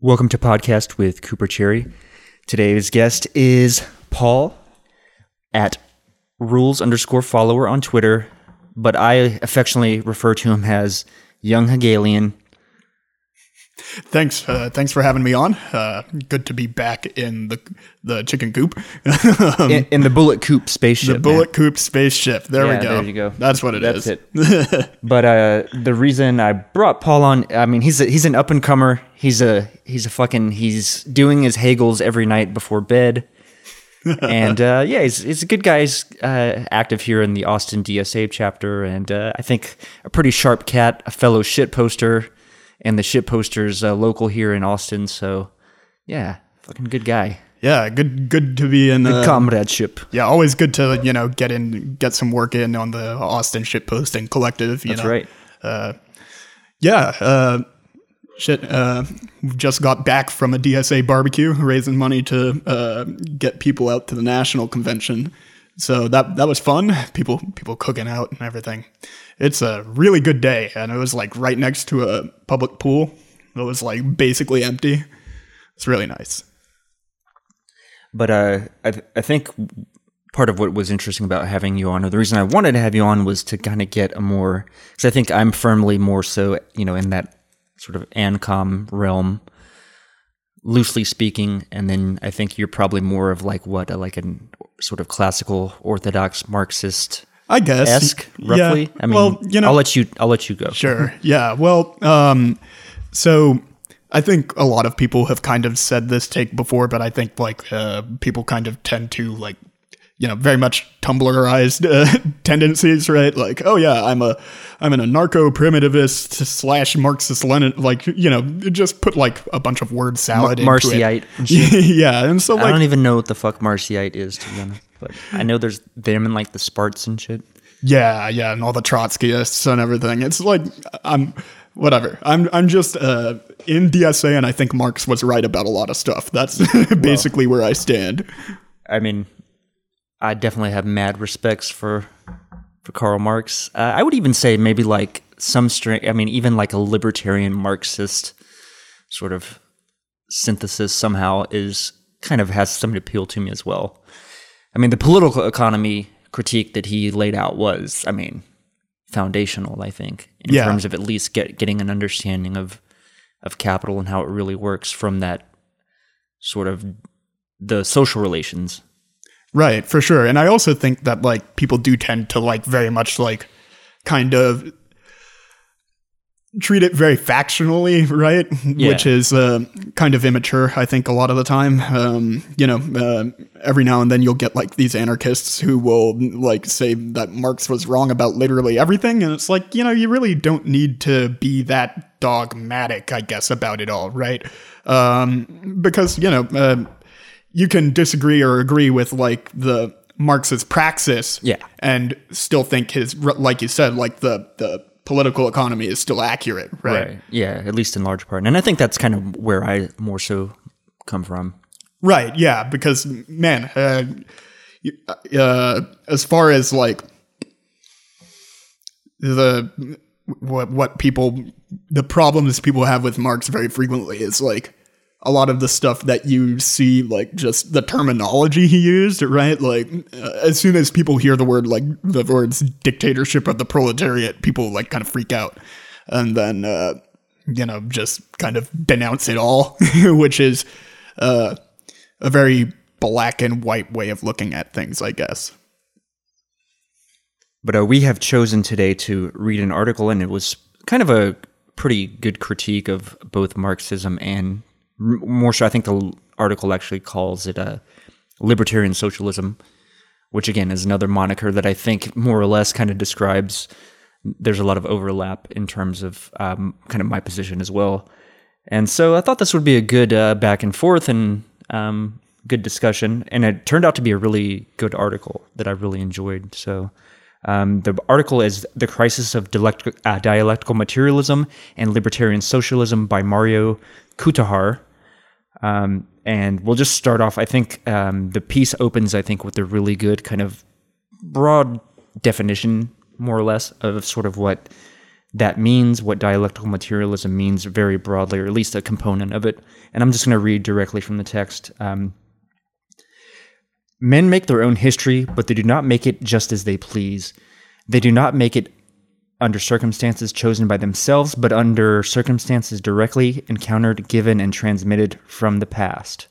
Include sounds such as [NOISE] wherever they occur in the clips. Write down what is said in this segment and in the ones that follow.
Welcome to podcast with Cooper Cherry. Today's guest is Paul at rules underscore follower on Twitter, but I affectionately refer to him as Young Hegelian. Thanks, uh, thanks for having me on. Uh, good to be back in the the chicken coop, [LAUGHS] in, in the bullet coop spaceship. the bullet coop spaceship. There Yeah, we go. there you go. That's what it That's is. it. [LAUGHS] but uh, the reason I brought Paul on, I mean, he's a, he's an up and comer. He's a he's a fucking he's doing his Hegels every night before bed. [LAUGHS] and uh, yeah, he's, he's a good guy. He's uh, active here in the Austin DSA chapter, and uh, I think a pretty sharp cat, a fellow shit poster, and the shit poster's uh, local here in Austin. So yeah, fucking good guy, Yeah, good good to be in. Uh, comradeship. yeah, always good to you know get in, get some work in on the Austin shit posting collective. You That's know? right. Yeah. Uh, shit. Uh, just got back from a DSA barbecue, raising money to uh, get people out to the national convention. So that that was fun. People people cooking out and everything. It's a really good day, and it was like right next to a public pool. It was like basically empty. It's really nice. But uh, I, th- I think part of what was interesting about having you on, or the reason I wanted to have you on, was to kind of get a more, because I think I'm firmly more so, you know, in that sort of ANCOM realm, loosely speaking, and then I think you're probably more of like what, a, like a sort of classical Orthodox Marxist I guess esque, Yeah. roughly. I mean, well, you know, I'll let you, I'll let you go. Sure. Yeah. Well, um, so I think a lot of people have kind of said this take before, but I think like uh, people kind of tend to like, you know, very much Tumblrized uh, [LAUGHS] tendencies, right? Like, oh yeah, I'm a, I'm an anarcho primitivist slash Marxist Lenin, like you know, just put like a bunch of word salad into Marcyite it. [LAUGHS] yeah, and so I don't even know what the fuck Marcyite is, to be honest. But I know there's them and like the Sparts and shit. Yeah, yeah, and all the Trotskyists and everything. It's like I'm whatever. I'm I'm just uh, in DSA, and I think Marx was right about a lot of stuff. That's [LAUGHS] basically where I stand. I mean, I definitely have mad respects for for Karl Marx. Uh, I would even say maybe like some string. I mean, even like a libertarian Marxist sort of synthesis somehow is kind of has some appeal to me as well. I mean, the political economy critique that he laid out was, I mean, foundational. I think in Yeah. terms of at least get, getting an understanding of of capital and how it really works from that sort of the social relations Right, for sure. And I also think that like people do tend to like very much like kind of treat it very factionally, right? Yeah. Which is uh, kind of immature, I think, a lot of the time. Um, you know, uh, every now and then you'll get like these anarchists who will like say that Marx was wrong about literally everything. And it's like, you know, you really don't need to be that dogmatic, I guess, about it all, right? Um, because, you know, uh, you can disagree or agree with like the Marxist praxis, Yeah. and still think his, like you said, like the the political economy is still accurate, right? Yeah, at least in large part. And I think that's kind of where I more so come from. Right, yeah, because man, uh, uh, as far as like the what what people the problems people have with Marx very frequently is like a lot of the stuff that you see like just the terminology he used right? Like uh, as soon as people hear the word like the words dictatorship of the proletariat people like kind of freak out. And then uh you know just kind of denounce it all [LAUGHS] which is uh a very black and white way of looking at things i guess. But uh, we have chosen today to read an article, and it was kind of a pretty good critique of both Marxism and more so. I think the article actually calls it a libertarian socialism, which again is another moniker that I think more or less kind of describes. There's a lot of overlap in terms of um, kind of my position as well, and so I thought this would be a good uh, back and forth and um, good discussion, and it turned out to be a really good article that I really enjoyed. So. Um, the article is The Crisis of uh, Dialectical Materialism and Libertarian Socialism by Mario Kutahar. Um, and we'll just start off. I think um, the piece opens, I think, with a really good kind of broad definition, more or less, of sort of what that means, what dialectical materialism means very broadly, or at least a component of it. And I'm just going to read directly from the text. Um, Men make their own history, but they do not make it just as they please. They do not make it under circumstances chosen by themselves, but under circumstances directly encountered, given, and transmitted from the past.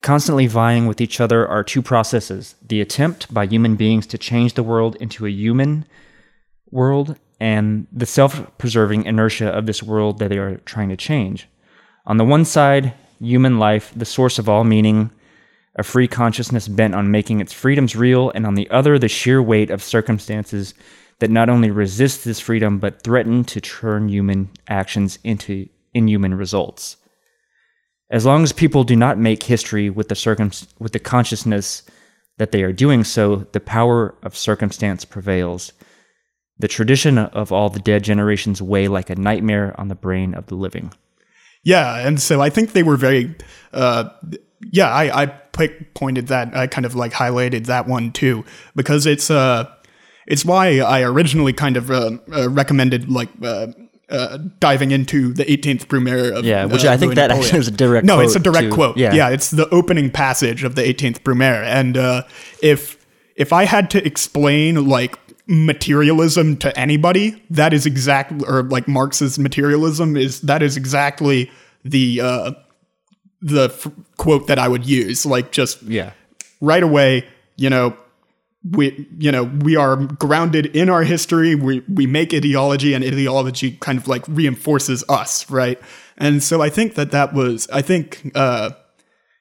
Constantly vying with each other are two processes the attempt by human beings to change the world into a human world, and the self preserving inertia of this world that they are trying to change. On the one side, human life, the source of all meaning, a free consciousness bent on making its freedoms real, and on the other, the sheer weight of circumstances that not only resist this freedom but threaten to turn human actions into inhuman results. As long as people do not make history with the circum- with the consciousness that they are doing so, the power of circumstance prevails. The tradition of all the dead generations weigh like a nightmare on the brain of the living. Yeah, and so I think they were very, uh, yeah, I, I pointed that, I kind of like highlighted that one too, because it's, uh, it's why I originally kind of uh, uh, recommended like uh, uh diving into the 18th Brumaire of yeah, which I think that Napoleon. actually [LAUGHS] is a direct no, it's a direct to, quote. Yeah. yeah, it's the opening passage of the 18th Brumaire, and uh, if if I had to explain like materialism to anybody, that is exactly or like Marx's materialism is that is exactly the uh, the f- quote that I would use. Like just yeah, right away, you know we you know we are grounded in our history. We we make ideology and ideology kind of like reinforces us right? And so i think that that was i think uh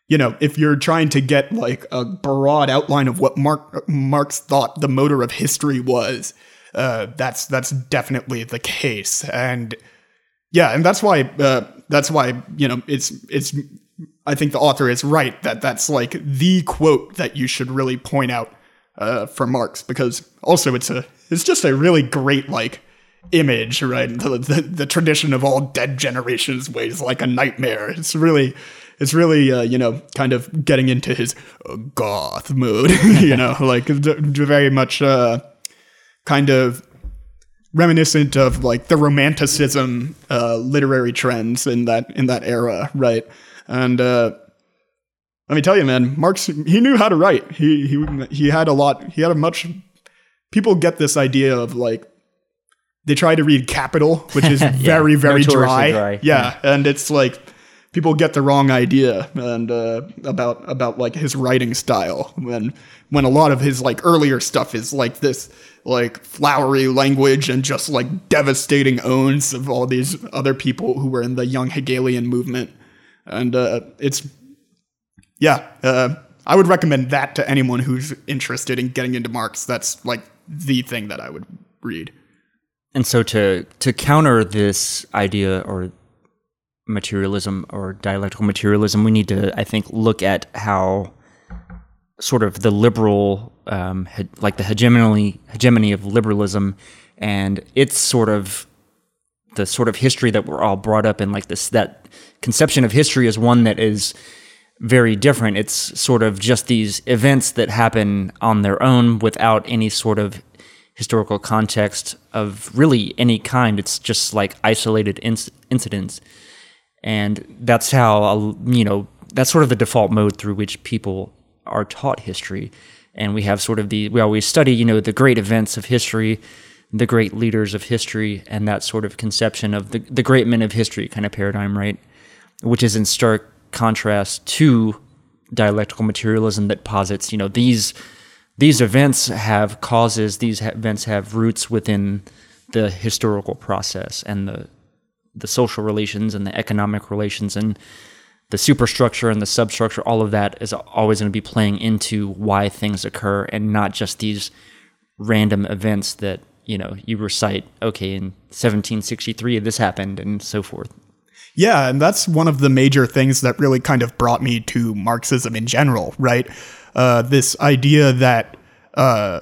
you know if you're trying to get like a broad outline of what mark marx thought the motor of history was uh that's that's definitely the case. And yeah and that's why uh that's why you know it's it's i think the author is right that that's like the quote that you should really point out uh, for Marx because also it's a it's just a really great like image, right? The, the, the tradition of all dead generations weighs like a nightmare. It's really it's really uh, you know kind of getting into his uh, goth mood, [LAUGHS] you know, [LAUGHS] like very much uh, kind of reminiscent of like the romanticism uh, literary trends in that in that era, right? And uh, let me tell you, man, Marx he knew how to write. He he he had a lot. He had a much. People get this idea of like they try to read Capital, which is [LAUGHS] yeah, very very dry. dry. Yeah, yeah, and it's like people get the wrong idea and uh, about about like his writing style when when a lot of his like earlier stuff is like this like flowery language and just like devastating owns of all these other people who were in the young Hegelian movement and uh, it's yeah, uh, I would recommend that to anyone who's interested in getting into Marx. That's like the thing that I would read. And so to to counter this idea or materialism or dialectical materialism, we need to, I think, look at how sort of the liberal, um, he, like the hegemony hegemony of liberalism, and its sort of the sort of history that we're all brought up in, like this that conception of history is one that is very different. It's sort of just these events that happen on their own without any sort of historical context of really any kind. It's just like isolated inc- incidents. And that's how, uh, you know, that's sort of the default mode through which people are taught history. And we have sort of the, we always study, you know, the great events of history, the great leaders of history, and that sort of conception of the, the great men of history kind of paradigm, right? Which is in stark contrast to dialectical materialism that posits, you know, these these events have causes, these ha- events have roots within the historical process and the the social relations and the economic relations and the superstructure and the substructure, all of that is always going to be playing into why things occur and not just these random events that, you know, you recite, okay, in 1763 this happened and so forth. Yeah, and that's one of the major things that really kind of brought me to Marxism in general, right? Uh, this idea that uh,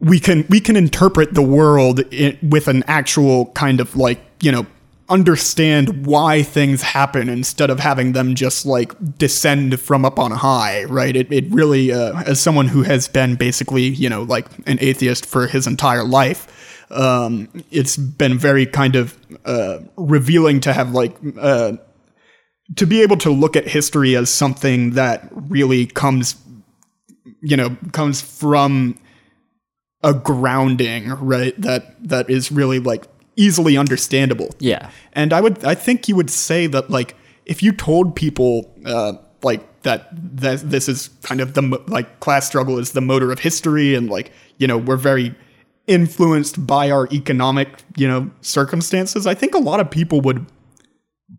we can we can interpret the world in, with an actual kind of like you know understand why things happen instead of having them just like descend from up on high, right? It, it really, uh, as someone who has been basically, you know, like an atheist for his entire life, um, it's been very kind of uh, revealing to have like uh, to be able to look at history as something that really comes, you know, comes from a grounding, right? That that is really like easily understandable. Yeah. And I would, I think you would say that like if you told people uh, like that that this is kind of the like class struggle is the motor of history, and like you know we're very influenced by our economic you know circumstances. I think a lot of people would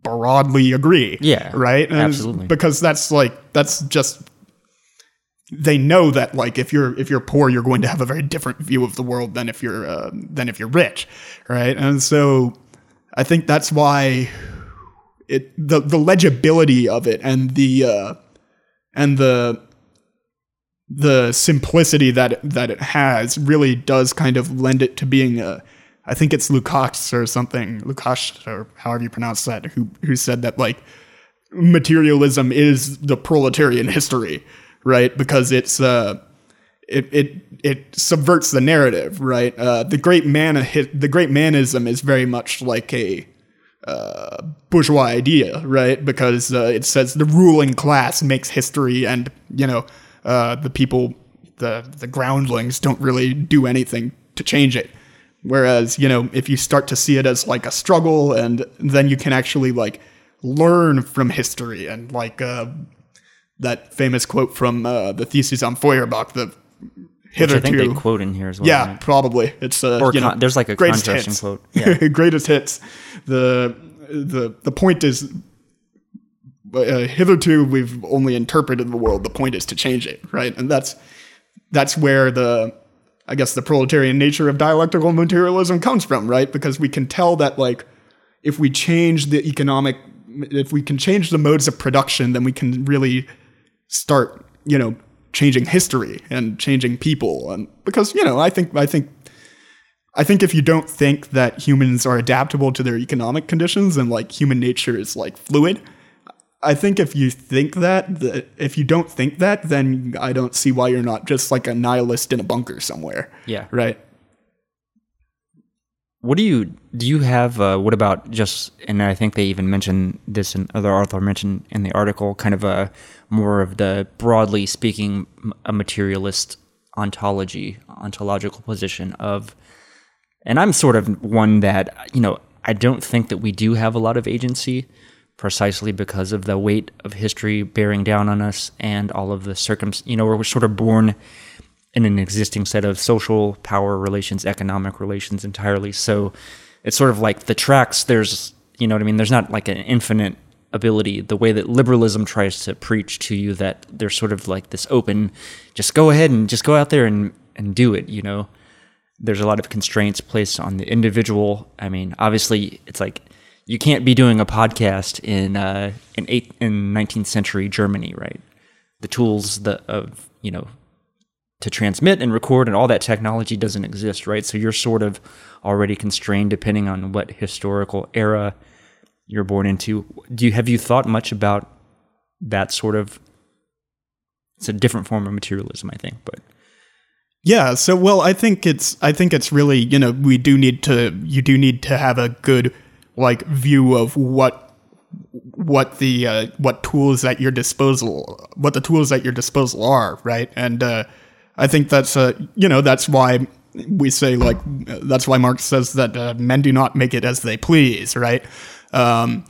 broadly agree. Yeah, Right. And absolutely. Because that's like that's just they know that like if you're if you're poor you're going to have a very different view of the world than if you're uh, than if you're rich right and so i think that's why it the the legibility of it and the uh and the the simplicity that that it has really does kind of lend it to being a I think it's Lukács or something Lukács or however you pronounce that who who said that like materialism is the proletarian history right because it's uh it it it subverts the narrative right uh the great man the great manism is very much like a uh, bourgeois idea, right? Because uh, it says the ruling class makes history, and you know uh, the people, the the groundlings, don't really do anything to change it. Whereas you know if you start to see it as like a struggle, and then you can actually like learn from history, and like uh, that famous quote from uh, the thesis on Feuerbach, the Which I think hitherto they quote in here as well. yeah, right? probably. It's uh, Or you know, there's like a greatest hits. quote. Yeah. [LAUGHS] greatest hits. The the the point is, uh, hitherto we've only interpreted the world. The point is to change it, right? And that's that's where the I guess the proletarian nature of dialectical materialism comes from, right? Because we can tell that like if we change the economic, if we can change the modes of production, then we can really start, you know, changing history and changing people. And because you know, I think I think I think if you don't think that humans are adaptable to their economic conditions and like human nature is like fluid, I think if you think that, that if you don't think that, then I don't see why you're not just like a nihilist in a bunker somewhere. Yeah. Right. What do you do? You have uh, what about just? And I think they even mentioned this, and other author mentioned in the article, kind of a more of the broadly speaking, a materialist ontology, ontological position of. And I'm sort of one that you know I don't think that we do have a lot of agency, precisely because of the weight of history bearing down on us and all of the circum. You know, we're sort of born in an existing set of social power relations, economic relations entirely. So it's sort of like the tracks, there's, you know what I mean? There's not like an infinite ability. The way that liberalism tries to preach to you that there's sort of like this open, just go ahead and just go out there and, and do it, you know? There's a lot of constraints placed on the individual. I mean, obviously, it's like you can't be doing a podcast in uh, in eight in 19th century Germany, right? The tools the, of you know to transmit and record and all that technology doesn't exist, right? So you're sort of already constrained depending on what historical era you're born into. Do you have you thought much about that sort of it's a different form of materialism, I think, but Yeah, so well, I think it's I think it's really, you know, we do need to you do need to have a good like view of what what the uh, what tools at your disposal what the tools at your disposal are, right? And uh, I think that's uh, you know, that's why we say like that's why Marx says that uh, men do not make it as they please, right? Um,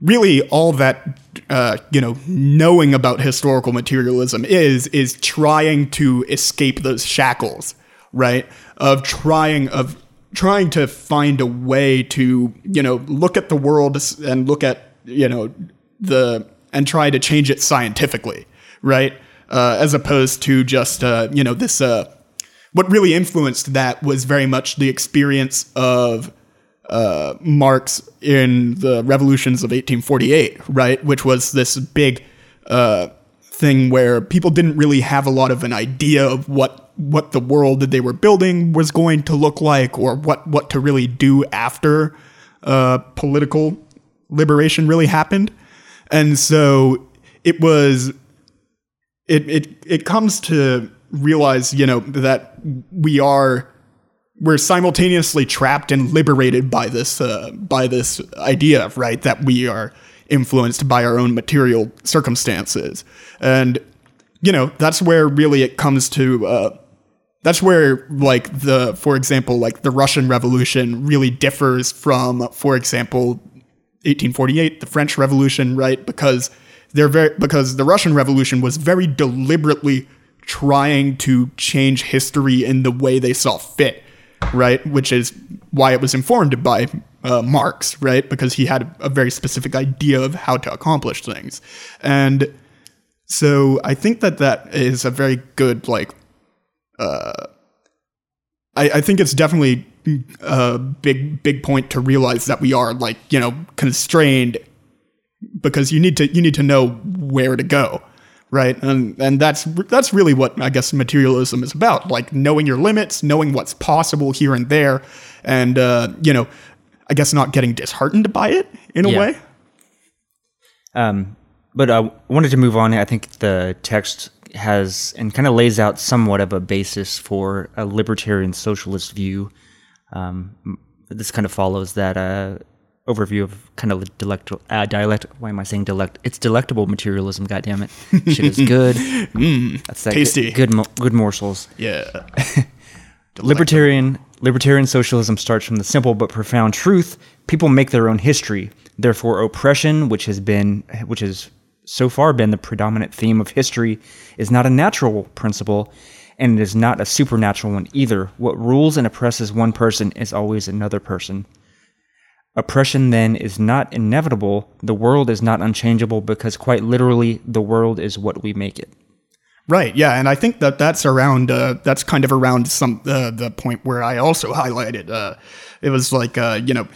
really all that uh, you know knowing about historical materialism is is trying to escape those shackles right of trying of trying to find a way to you know look at the world and look at you know the and try to change it scientifically right uh, as opposed to just uh, you know this uh, what really influenced that was very much the experience of uh, Marx in the revolutions of 1848, right? Which was this big uh, thing where people didn't really have a lot of an idea of what what the world that they were building was going to look like, or what what to really do after uh, political liberation really happened, and so it was it it it comes to realize, you know, that we are we're simultaneously trapped and liberated by this uh, by this idea, right? That we are influenced by our own material circumstances, and you know that's where really it comes to. Uh, that's where like the for example like the Russian Revolution really differs from for example 1848 the French Revolution, right? Because they're very because the Russian Revolution was very deliberately trying to change history in the way they saw fit right? Which is why it was informed by uh, Marx, right? Because he had a very specific idea of how to accomplish things. And so I think that that is a very good, like, uh, I, I think it's definitely a big, big point to realize that we are, like, you know, constrained because you need to, you need to know where to go right? And and that's that's really what I guess materialism is about, like knowing your limits, knowing what's possible here and there, and uh, you know, I guess not getting disheartened by it in a yeah. way. Um, but I wanted to move on. I think the text has and kind of lays out somewhat of a basis for a libertarian socialist view. Um, this kind of follows that uh, overview of kind of delect, uh, dialect. Why am I saying delect? It's delectable materialism. God damn it, shit is good. [LAUGHS] mm, That's that tasty. Good, good, good morsels. Yeah. [LAUGHS] libertarian libertarian socialism starts from the simple but profound truth: people make their own history. Therefore, oppression, which has been, which has so far been the predominant theme of history, is not a natural principle. And it is not a supernatural one either. What rules and oppresses one person is always another person. Oppression then is not inevitable. The world is not unchangeable because quite literally, the world is what we make it. Right. Yeah, and I think that that's around. Uh, that's kind of around some uh, the point where I also highlighted. Uh, it was like uh, you know,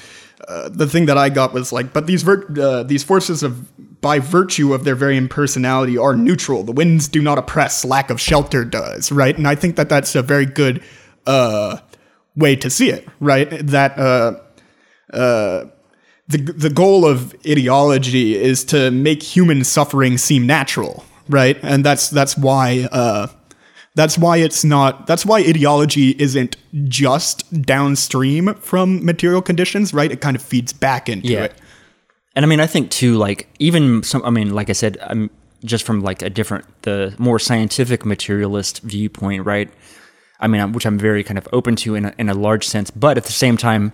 uh, the thing that I got was like, but these ver- uh, these forces of by virtue of their very impersonality are neutral. The winds do not oppress. Lack of shelter does. Right. And I think that that's a very good way to see it. Right. That uh, the the goal of ideology is to make human suffering seem natural, right? And that's that's why uh, that's why it's not that's why ideology isn't just downstream from material conditions, right? It kind of feeds back into yeah. it. And I mean, I think too, like even some. I mean, like I said, I'm just from like a different, the more scientific materialist viewpoint, right? I mean, which I'm very kind of open to in a, in a large sense, but at the same time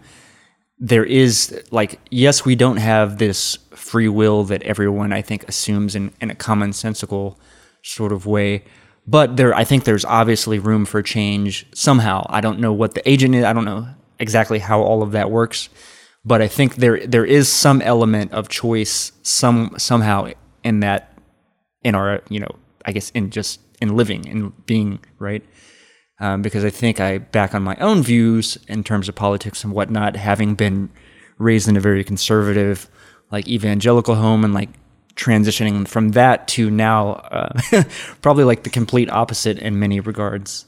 there is like yes we don't have this free will that everyone i think assumes in, in a commonsensical sort of way but there i think there's obviously room for change somehow. I don't know what the agent is. I don't know exactly how all of that works. But i think there there is some element of choice some somehow in that in our you know i guess in just in living in being right? Um, because I think I back on my own views in terms of politics and whatnot, having been raised in a very conservative, like evangelical home, and like transitioning from that to now, uh, [LAUGHS] probably like the complete opposite in many regards.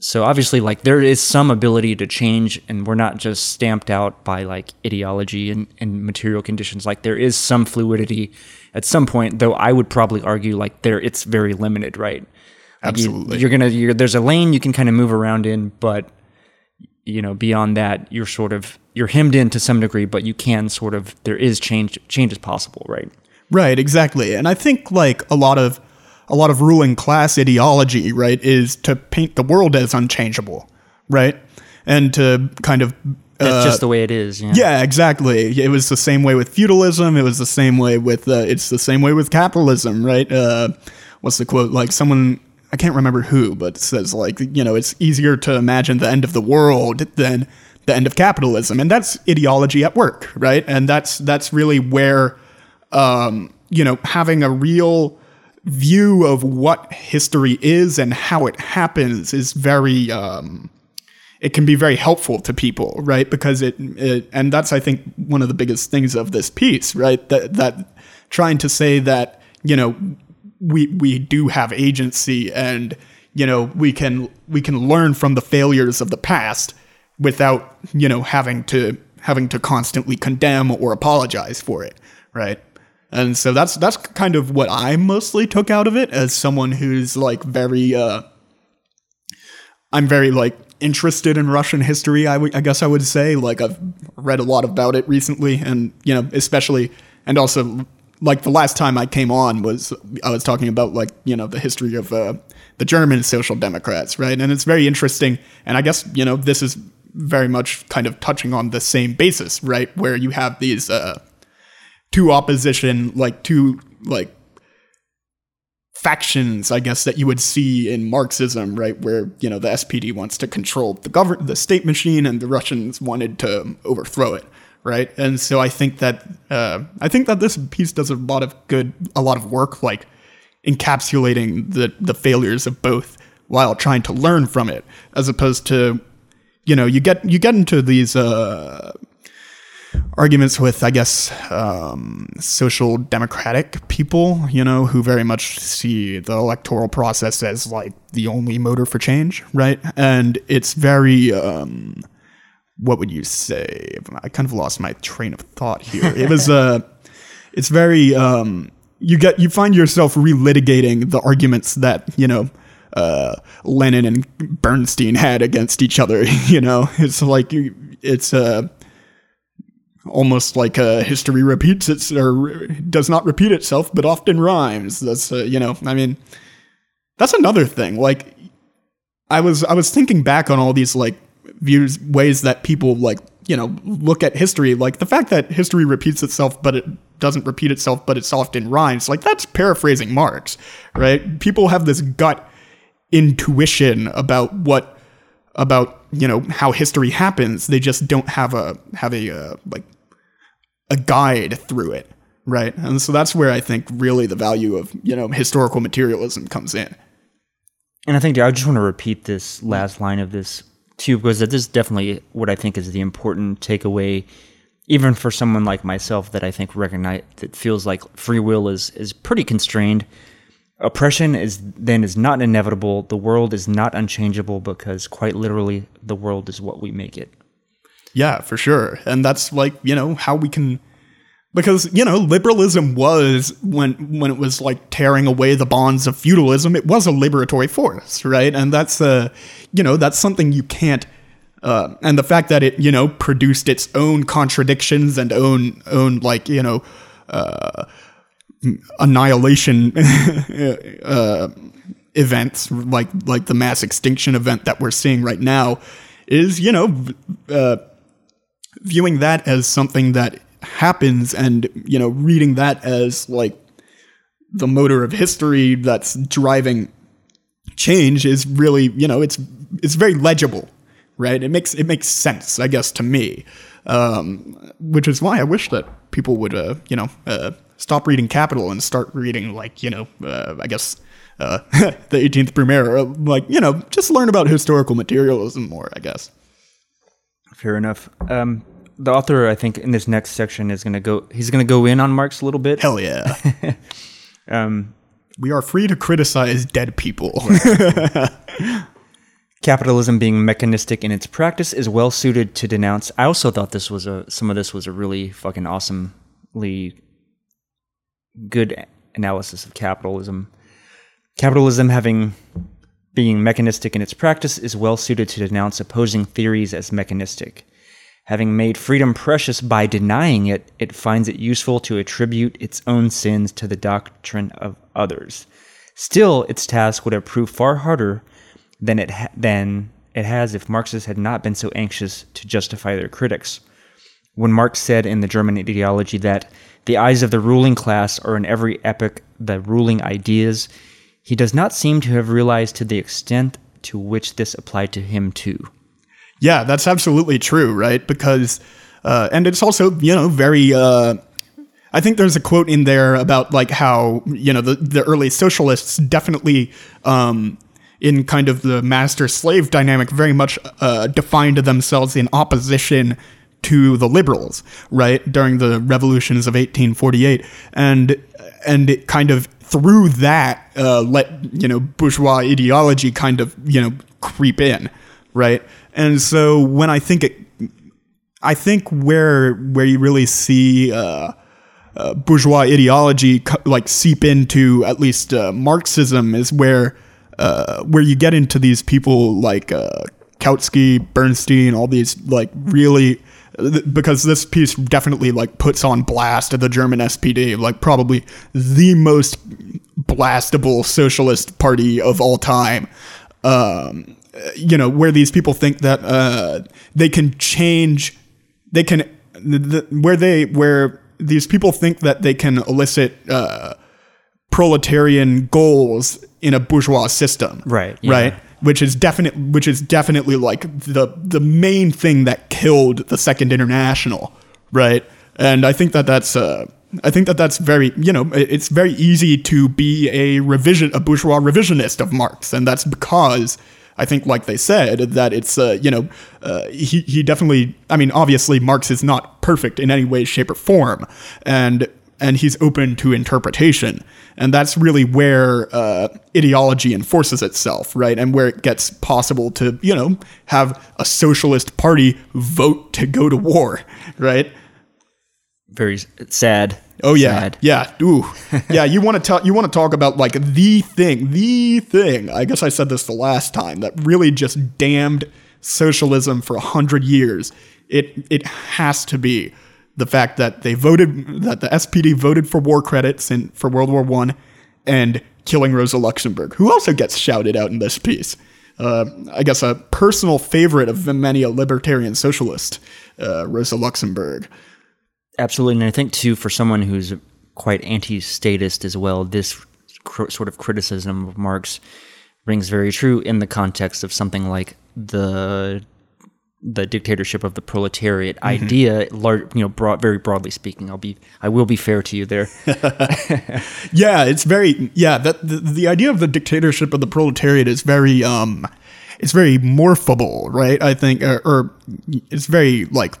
So obviously, like there is some ability to change, and we're not just stamped out by like ideology and, and material conditions. Like there is some fluidity at some point, though I would probably argue like there it's very limited, right? Absolutely. You, are gonna you're, there's a lane you can kind of move around in, but you know beyond that you're sort of you're hemmed in to some degree, but you can sort of there is change change is possible, right? Right, exactly. And I think like a lot of a lot of ruling class ideology, right, is to paint the world as unchangeable, right? And to kind of that's uh, just the way it is. Yeah. yeah. exactly. It was the same way with feudalism. It was the same way with. Uh, it's the same way with capitalism, right? Uh, what's the quote? Like someone I can't remember who, but says like, you know, it's easier to imagine the end of the world than the end of capitalism. And that's ideology at work, right? And that's that's really where um, you know, having a real view of what history is and how it happens is very um, it can be very helpful to people, right? Because it, it and that's I think one of the biggest things of this piece, right? That that trying to say that, you know, we we do have agency and you know we can we can learn from the failures of the past without you know having to having to constantly condemn or apologize for it right and so that's that's kind of what i mostly took out of it as someone who's like very uh I'm very like interested in Russian history. I guess I would say like I've read a lot about it recently, and you know, especially and also like the last time I came on was I was talking about like you know the history of uh, the German Social Democrats, right? And it's very interesting. And I guess you know this is very much kind of touching on the same basis, right? Where you have these uh, two opposition, like two like factions, I guess, that you would see in Marxism, right? Where you know the SPD wants to control the govern the state machine, and the Russians wanted to overthrow it, right? And so I think that uh, I think that this piece does a lot of good, a lot of work, like encapsulating the the failures of both while trying to learn from it, as opposed to you know you get you get into these. Uh, arguments with, I guess, um, social democratic people, you know, who very much see the electoral process as like the only motor for change, right? And it's very, um, what would you say? I kind of lost my train of thought here. It was, uh, [LAUGHS] it's very, um, you get, you find yourself relitigating the arguments that, you know, uh, Lenin and Bernstein had against each other, [LAUGHS] you know, it's like, it's, uh, almost like uh, history repeats its or does not repeat itself, but often rhymes. That's uh, you know, I mean, that's another thing. Like, I was I was thinking back on all these like views ways that people like you know look at history. Like the fact that history repeats itself, but it doesn't repeat itself, but it's often rhymes. Like that's paraphrasing Marx, right? People have this gut intuition about what about you know how history happens they just don't have a have a uh, like a guide through it right and so that's where i think really the value of you know historical materialism comes in And I think I just want to repeat this last line of this too, because that is definitely what I think is the important takeaway, even for someone like myself that I think recognize that feels like free will is is pretty constrained. Oppression is then is not inevitable. The world is not unchangeable because quite literally the world is what we make it. Yeah for sure. And that's like you know how we can because you know liberalism was when when it was like tearing away the bonds of feudalism it was a liberatory force right? And that's uh you know that's something you can't uh, and the fact that it you know produced its own contradictions and own own like you know uh, annihilation [LAUGHS] uh, events like like the mass extinction event that we're seeing right now is you know uh, viewing that as something that happens and you know reading that as like the motor of history that's driving change is really you know it's it's very legible right it makes it makes sense i guess to me um, which is why i wish that people would uh, you know uh, stop reading capital and start reading like you know uh, i guess uh, [LAUGHS] the 18th Brumaire, like you know, just learn about historical materialism more. I guess. Fair enough. Um, the author, I think, in this next section is going to go. He's going to go in on Marx a little bit. Hell yeah. [LAUGHS] Um, we are free to criticize dead people. [LAUGHS] capitalism being mechanistic in its practice is well suited to denounce. I also thought this was a some of this was a really fucking awesomely good analysis of capitalism. Capitalism having being mechanistic in its practice is well suited to denounce opposing theories as mechanistic. Having made freedom precious by denying it, it finds it useful to attribute its own sins to the doctrine of others. Still, its task would have proved far harder than it ha- than it has if Marxists had not been so anxious to justify their critics. When Marx said in the German ideology that the eyes of the ruling class are in every epoch the ruling ideas, he does not seem to have realized to the extent to which this applied to him too. Yeah, that's absolutely true, right? Because, uh, and it's also, you know, very. Uh, I think there's a quote in there about like how you know the the early socialists definitely. Um, in kind of the master slave dynamic, very much uh, defined themselves in opposition to the liberals, right? During the revolutions of 1848, and and it kind of through that uh, let you know bourgeois ideology kind of you know creep in, right? And so when I think it, I think where where you really see. Uh, uh, bourgeois ideology co- like seep into at least uh, Marxism is where uh, where you get into these people like uh, Kautsky, Bernstein, all these like really because this piece definitely like puts on blast the German SPD, like probably the most blastable socialist party of all time. Um, you know, where these people think that uh, they can change, they can, the, where they, where these people think that they can elicit uh, proletarian goals in a bourgeois system, Right, yeah. Right? Which is definite which is definitely like the the main thing that killed the second international. Right? And i think that that's uh I think that that's very, you know, it's very easy to be a revision, a bourgeois revisionist of Marx, and that's because I think, like they said, that it's, uh, you know, uh, he he definitely. I mean, obviously, Marx is not perfect in any way, shape, or form, and and he's open to interpretation. And that's really where uh, ideology enforces itself, right? And where it gets possible to, you know, have a socialist party vote to go to war, [LAUGHS] right? Very sad. Oh yeah, Sad. yeah, ooh, [LAUGHS] yeah. You want to talk? You want to talk about like the thing, the thing. I guess I said this the last time that really just damned socialism for a hundred years. It it has to be the fact that they voted that the SPD voted for war credits in for World War One and killing Rosa Luxemburg, who also gets shouted out in this piece. Uh, I guess a personal favorite of many a libertarian socialist, uh, Rosa Luxemburg. Absolutely, and I think too for someone who's quite anti-statist as well, this cr- sort of criticism of Marx rings very true in the context of something like the the dictatorship of the proletariat idea, lar- you know, broad, very broadly speaking. I'll be, I will be fair to you there. [LAUGHS] Yeah, it's very yeah. That the, the idea of the dictatorship of the proletariat is very um, it's very morphable, right? I think, or, or it's very like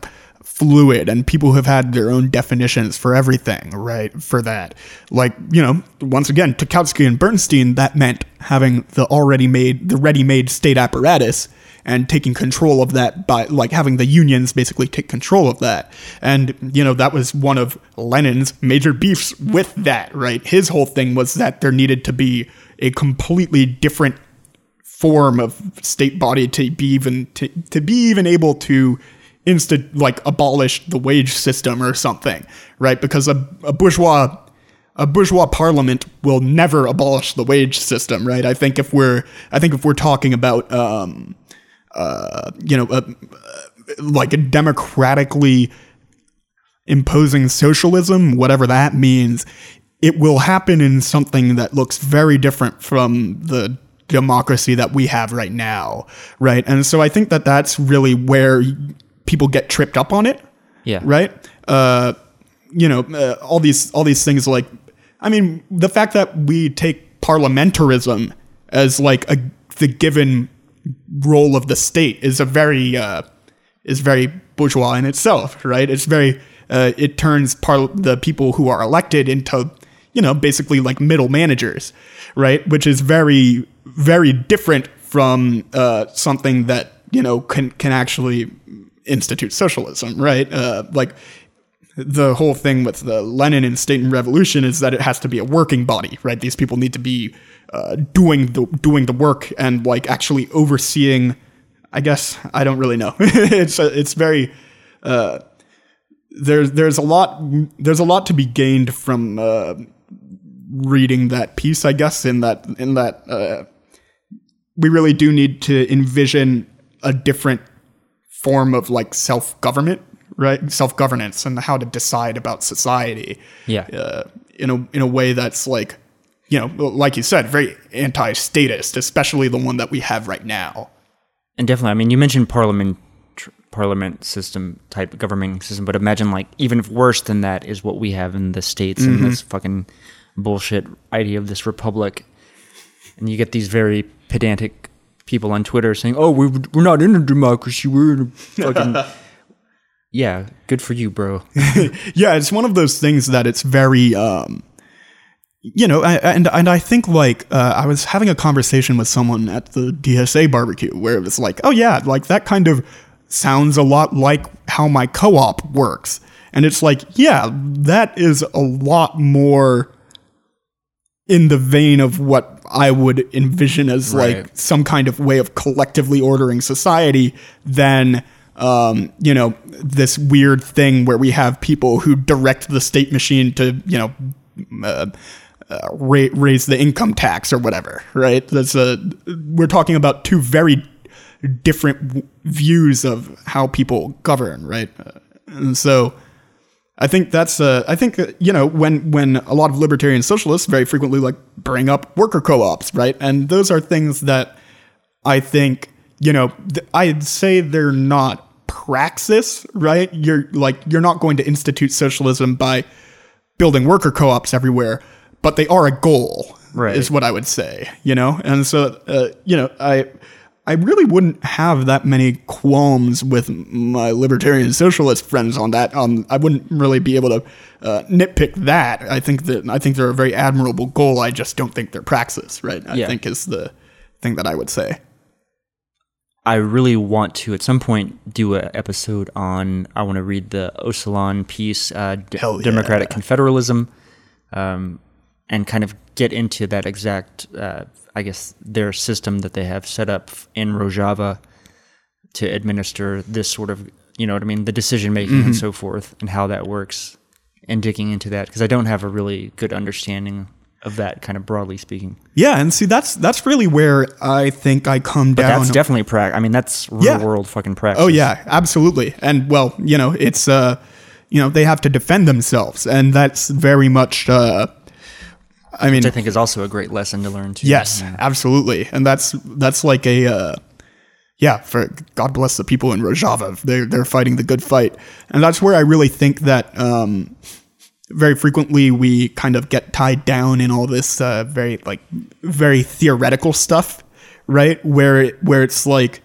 fluid, and people have had their own definitions for everything, right? For that, like you know, once again, to and Bernstein, that meant having the already made, the ready-made state apparatus and taking control of that by like having the unions basically take control of that. And you know, that was one of Lenin's major beefs with that, right? His whole thing was that there needed to be a completely different form of state body to be even to, to be even able to insta like abolish the wage system or something, right? Because a, a bourgeois a bourgeois parliament will never abolish the wage system, right? I think if we're I think if we're talking about um, uh, you know, uh, like a democratically imposing socialism, whatever that means, it will happen in something that looks very different from the democracy that we have right now, right? And so I think that that's really where people get tripped up on it, Yeah. right? Uh, you know, uh, all these all these things like, I mean, the fact that we take parliamentarism as like a the given role of the state is a very uh, is very bourgeois in itself, right? It's very uh, it turns par- the people who are elected into you know basically like middle managers, right? Which is very very different from uh, something that you know can can actually institute socialism, right? Uh, like the whole thing with the Lenin and state and revolution is that it has to be a working body, right? These people need to be uh, doing the doing the work and like actually overseeing. I guess I don't really know. [LAUGHS] it's uh, it's very uh, there's there's a lot there's a lot to be gained from uh, reading that piece. I guess in that in that uh, we really do need to envision a different form of like self government, right? Self governance and how to decide about society. Yeah. Uh, in a in a way that's like, you know, like you said, very anti-statist, especially the one that we have right now. And definitely, I mean, you mentioned parliament, tr- parliament system type government system, but imagine like even if worse than that is what we have in the states and this fucking bullshit idea of this republic, and you get these very pedantic people on Twitter saying, "Oh, we we're not in a democracy, we're in a [LAUGHS] fucking." yeah, good for you, bro. [LAUGHS] yeah, it's one of those things that it's very, um, you know, I, and and I think like uh, I was having a conversation with someone at the DSA barbecue where it was like, oh yeah, like that kind of sounds a lot like how my co-op works, and it's like, yeah, that is a lot more in the vein of what I would envision as Right. like some kind of way of collectively ordering society than um, you know this weird thing where we have people who direct the state machine to you know uh, uh, ra- raise the income tax or whatever right that's a we're talking about two very different w- views of how people govern right Uh, and so I think that's uh, I think uh, you know when when a lot of libertarian socialists very frequently like bring up worker co-ops, right? And those are things that I think you know th- I'd say they're not praxis, right? You're like you're not going to institute socialism by building worker co-ops everywhere, but they are a goal, Right. Is what I would say, you know. And so uh, you know I. I really wouldn't have that many qualms with my libertarian socialist friends on that. Um, I wouldn't really be able to uh, nitpick that. I think that I think they're a very admirable goal. I just don't think they're praxis, right? I Yeah. think is the thing that I would say. I really want to at some point do an episode on. I want to read the Öcalan piece, uh, D- yeah. Democratic Confederalism, um, and kind of get into that exact, uh, I guess, their system that they have set up in Rojava to administer this sort of, you know what I mean, the decision making Mm-hmm. and so forth, and how that works, and digging into that because I don't have a really good understanding of that, kind of broadly speaking. Yeah, and see that's that's really where I think I come But down. that's definitely prac. I mean, that's real Yeah. world fucking practice. Oh yeah, absolutely. And well, you know, it's uh, you know, they have to defend themselves, and that's very much. Uh, I mean, which I think is also a great lesson to learn too. Yes, absolutely, and that's that's like a uh, yeah. For God bless the people in Rojava, they're they're fighting the good fight, and that's where I really think that um, very frequently we kind of get tied down in all this uh, very like very theoretical stuff, right? Where it, where it's like.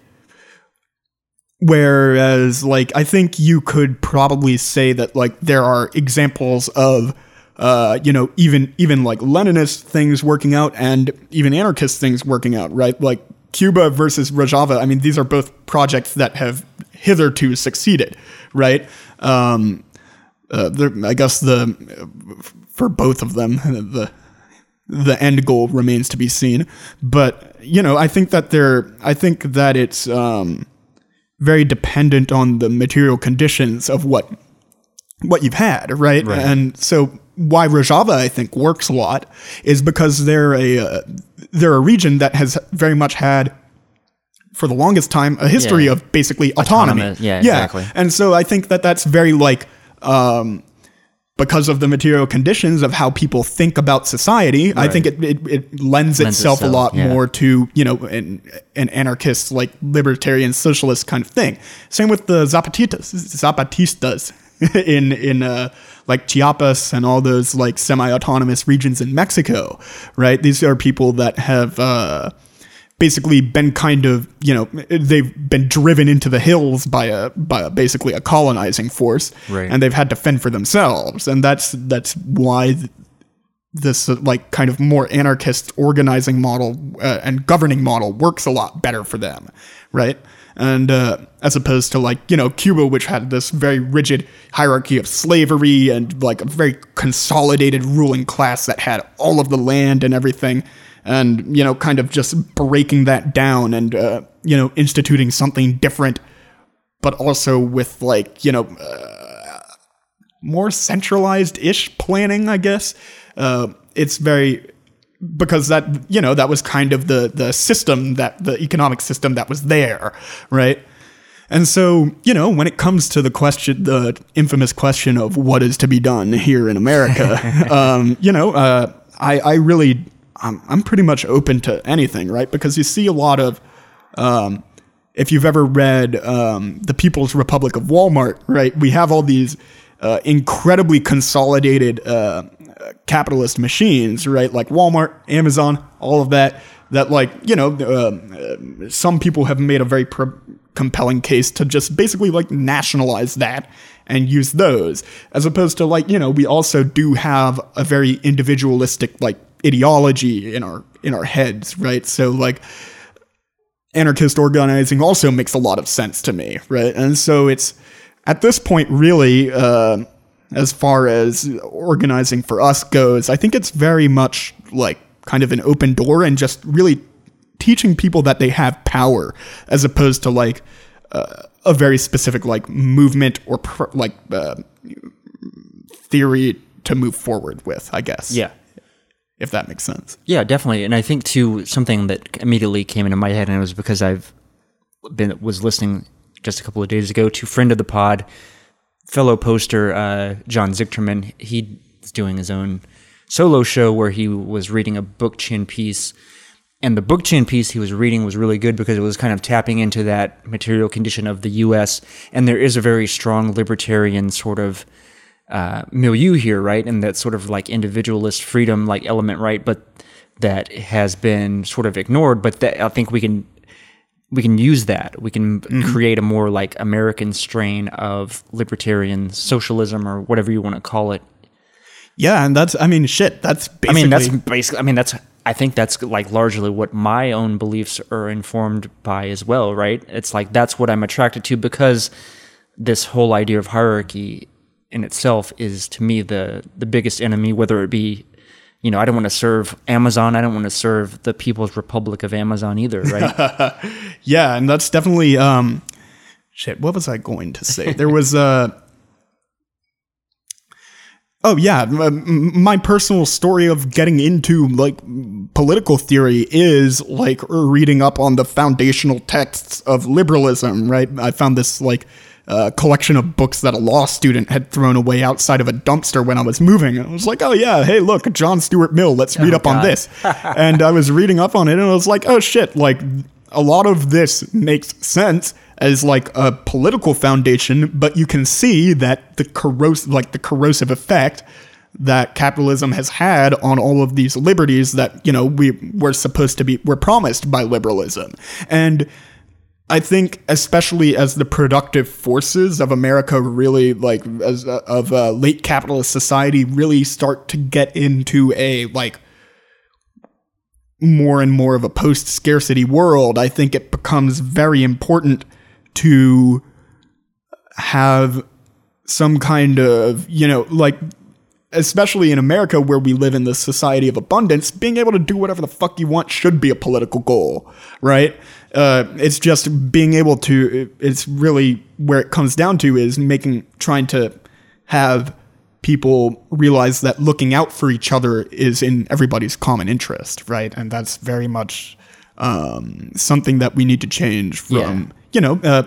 Whereas, like, I think you could probably say that, like, there are examples of, uh, you know, even even like Leninist things working out and even anarchist things working out, right? Like Cuba versus Rojava. I mean, these are both projects that have hitherto succeeded, right? Um, uh, there- I guess the for both of them, [LAUGHS] the the end goal remains to be seen. But you know, I think that they're. I think that it's um, very dependent on the material conditions of what what you've had, right? Right. And so why Rojava I think works a lot is because they're a uh, they're a region that has very much had for the longest time a history Yeah. of basically autonomy. Autonomous, yeah, exactly. And so I think that that's very like um, because of the material conditions of how people think about society, I think it, it, it lends, itself, a lot yeah. more to, you know, an, an anarchist, like libertarian socialist kind of thing. Same with the Zapatistas, Zapatistas [LAUGHS] in, in, uh, like Chiapas and all those like semi-autonomous regions in Mexico, right? These are people that have, uh, basically been kind of you know they've been driven into the hills by a by a, basically a colonizing force Right. and they've had to fend for themselves and that's that's why th- this like kind of more anarchist organizing model uh, and governing model works a lot better for them right and uh, as opposed to like you know Cuba, which had this very rigid hierarchy of slavery and like a very consolidated ruling class that had all of the land and everything, and you know kind of just breaking that down and uh, you know instituting something different, but also with like you know uh, more centralized ish planning, I guess. Uh, it's very because that you know that was kind of the the system that the economic system that was there, right? And so, you know, when it comes to the question, the infamous question of what is to be done here in America, [LAUGHS] um, you know, uh, I, I really, I'm, I'm pretty much open to anything, right? Because you see a lot of, um, if you've ever read um, The People's Republic of Walmart, right? We have all these uh, incredibly consolidated uh, capitalist machines, right? Like Walmart, Amazon, all of that. That, like, you know, uh, some people have made a very pro- compelling case to just basically like nationalize that and use those, as opposed to like, you know, we also do have a very individualistic like ideology in our in our heads, right? So like anarchist organizing also makes a lot of sense to me, right? And so it's at this point, really, uh, as far as organizing for us goes, I think it's very much like kind of an open door and just really teaching people that they have power as opposed to like uh, a very specific like movement or pr- like uh, theory to move forward with, I guess. Yeah. If that makes sense. Yeah, definitely. And I think too something that immediately came into my head, and it was because I've been was listening just a couple of days ago to friend of the pod, fellow poster uh, John Zichterman. He's doing his own solo show where he was reading a book Bookchin piece. And the book Bookchin piece he was reading was really good because it was kind of tapping into that material condition of the U.S. And there is a very strong libertarian sort of uh, milieu here, right? And that sort of like individualist freedom like element, right? But that has been sort of ignored. But that I think we can we can use that. We can mm-hmm. create a more like American strain of libertarian socialism or whatever you want to call it. Yeah, and that's I mean shit. That's I mean, that's basically. I mean, that's. I think that's like largely what my own beliefs are informed by as well, right? It's like that's what I'm attracted to because this whole idea of hierarchy in itself is to me the the biggest enemy. Whether it be, you know, I don't want to serve Amazon. I don't want to serve the People's Republic of Amazon either, right? [LAUGHS] Yeah, and that's definitely um shit, what was I going to say? there was uh Oh yeah, my personal story of getting into like political theory is like reading up on the foundational texts of liberalism, right? I found this like uh, collection of books that a law student had thrown away outside of a dumpster when I was moving. And I was like, oh yeah, hey look, John Stuart Mill, let's read up on this. [LAUGHS] and I was reading up on it and I was like, oh shit, like a lot of this makes sense as like a political foundation, but you can see that the corrosive, like the corrosive effect that capitalism has had on all of these liberties that you know we were supposed to be were promised by liberalism, and I think especially as the productive forces of America really like as uh, of uh, late capitalist society really start to get into a like more and more of a post scarcity world, I think it becomes very important to have some kind of, you know, like, especially in America where we live in this society of abundance, being able to do whatever the fuck you want should be a political goal, right? Uh, it's just being able to, it's really where it comes down to is making, trying to have people realize that looking out for each other is in everybody's common interest, right? And that's very much um, something that we need to change from, Yeah. you know, uh,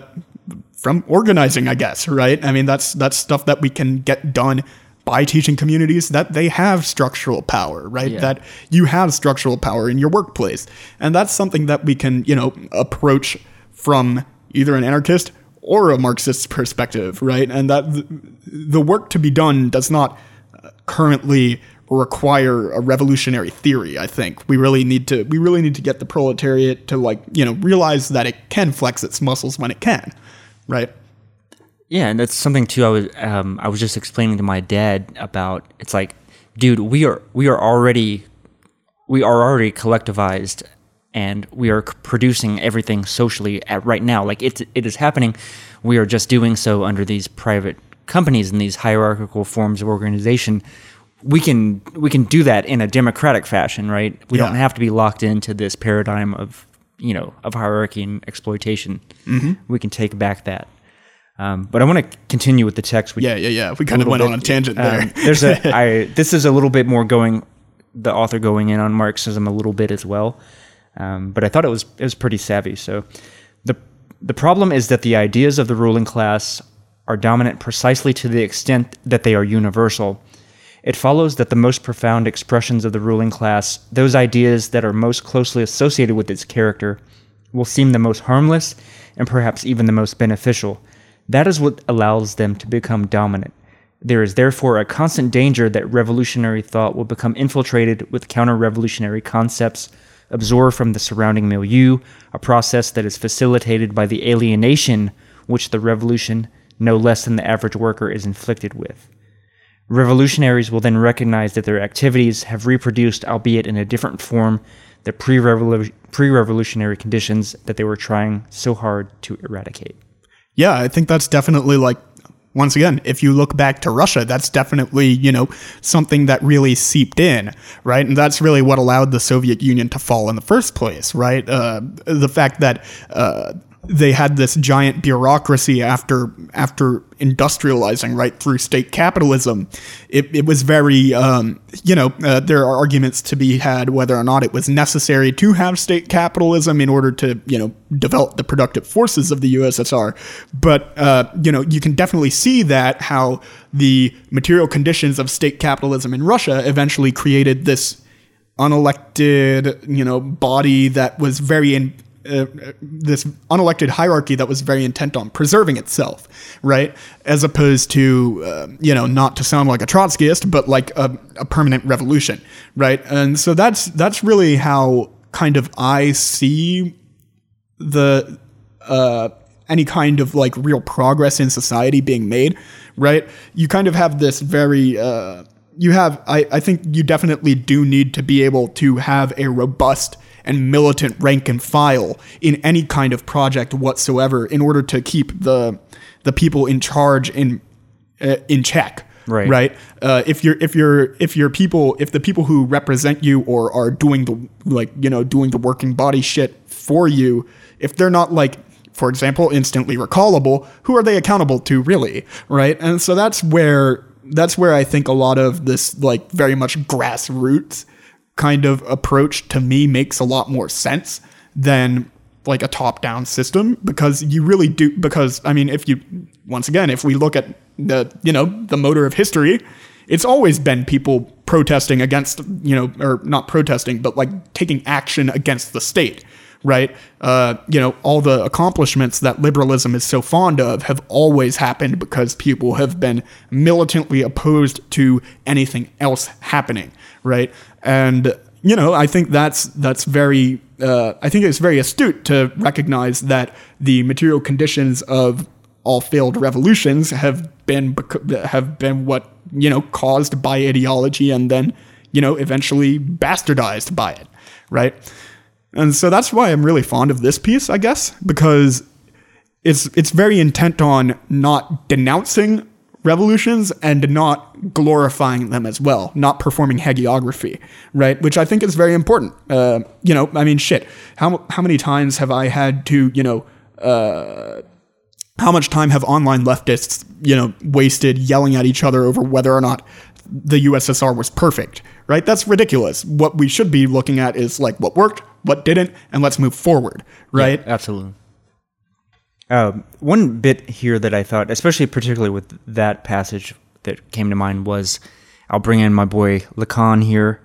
from organizing, I guess, right? I mean, that's that's stuff that we can get done by teaching communities that they have structural power, right? Yeah. That you have structural power in your workplace, and that's something that we can, you know, approach from either an anarchist or a Marxist perspective, right? And that the work to be done does not uh, currently require a revolutionary theory i think we really need to we really need to get the proletariat to like you know realize that it can flex its muscles when it can right Yeah, and that's something too. I was um, I was just explaining to my dad about. It's like, dude, we are we are already we are already collectivized, and we are producing everything socially at right now. Like it's it is happening. We are just doing so under these private companies and these hierarchical forms of organization. We can we can do that in a democratic fashion, right? We don't have to be locked into this paradigm of you know of hierarchy and exploitation. We can take back that. Um, but I want to continue with the text. We yeah yeah yeah we kind of went bit. on a tangent there Um, there's a [LAUGHS] I this is a little bit more going the author going in on Marxism a little bit as well. Um, but I thought it was it was pretty savvy. So the the problem is that the ideas of the ruling class are dominant precisely to the extent that they are universal. It follows that the most profound expressions of the ruling class, those ideas that are most closely associated with its character, will seem the most harmless and perhaps even the most beneficial. That is what allows them to become dominant. There is therefore a constant danger that revolutionary thought will become infiltrated with counter revolutionary concepts, absorbed from the surrounding milieu, a process that is facilitated by the alienation which the revolution, no less than the average worker, is inflicted with. Revolutionaries will then recognize that their activities have reproduced, albeit in a different form, the pre revolutionary conditions that they were trying so hard to eradicate. Yeah i think that's definitely like once again, if you look back to Russia, that's definitely, you know, something that really seeped in, right? And that's really what allowed the Soviet Union to fall in the first place, right? Uh, the fact that uh, they had this giant bureaucracy after after industrializing right through state capitalism. It, it was very, um, you know, uh, there are arguments to be had whether or not it was necessary to have state capitalism in order to, you know, develop the productive forces of the USSR. But, uh, you know, you can definitely see that how the material conditions of state capitalism in Russia eventually created this unelected, you know, body that was very in, uh, this unelected hierarchy that was very intent on preserving itself, right? As opposed to, uh, you know, not to sound like a Trotskyist, but like a, a, permanent revolution, right? And so that's that's really how kind of I see the uh, any kind of like real progress in society being made, right? You kind of have this very uh, you have I, I think you definitely do need to be able to have a robust and militant rank and file in any kind of project whatsoever in order to keep the the people in charge in uh, in check right. right? Uh, if you're if you're if you're people if the people who represent you or are doing the like you know doing the working body shit for you if they're not like for example instantly recallable who are they accountable to really? Right? And so that's where that's where i think a lot of this like very much grassroots kind of approach to me makes a lot more sense than like a top down system because you really do because I mean if you once again if we look at the you know the motor of history it's always been people protesting against you know or not protesting but like taking action against the state right? Uh, you know all the accomplishments that liberalism is so fond of have always happened because people have been militantly opposed to anything else happening right and you know, I think that's that's very. Uh, I think it's very astute to recognize that the material conditions of all failed revolutions have been have been what you know caused by ideology and then you know eventually bastardized by it, right? And so that's why I'm really fond of this piece, I guess, because it's it's very intent on not denouncing revolutions and not glorifying them as well, not performing hagiography, right? Which I think is very important. Uh, you know, I mean, shit. How how many times have I had to, you know, uh, how much time have online leftists, you know, wasted yelling at each other over whether or not the USSR was perfect, right? That's ridiculous. What we should be looking at is like what worked, what didn't, and let's move forward, right? Yeah, absolutely. Uh, one bit here that I thought, especially particularly with that passage that came to mind, was I'll bring in my boy Lacan here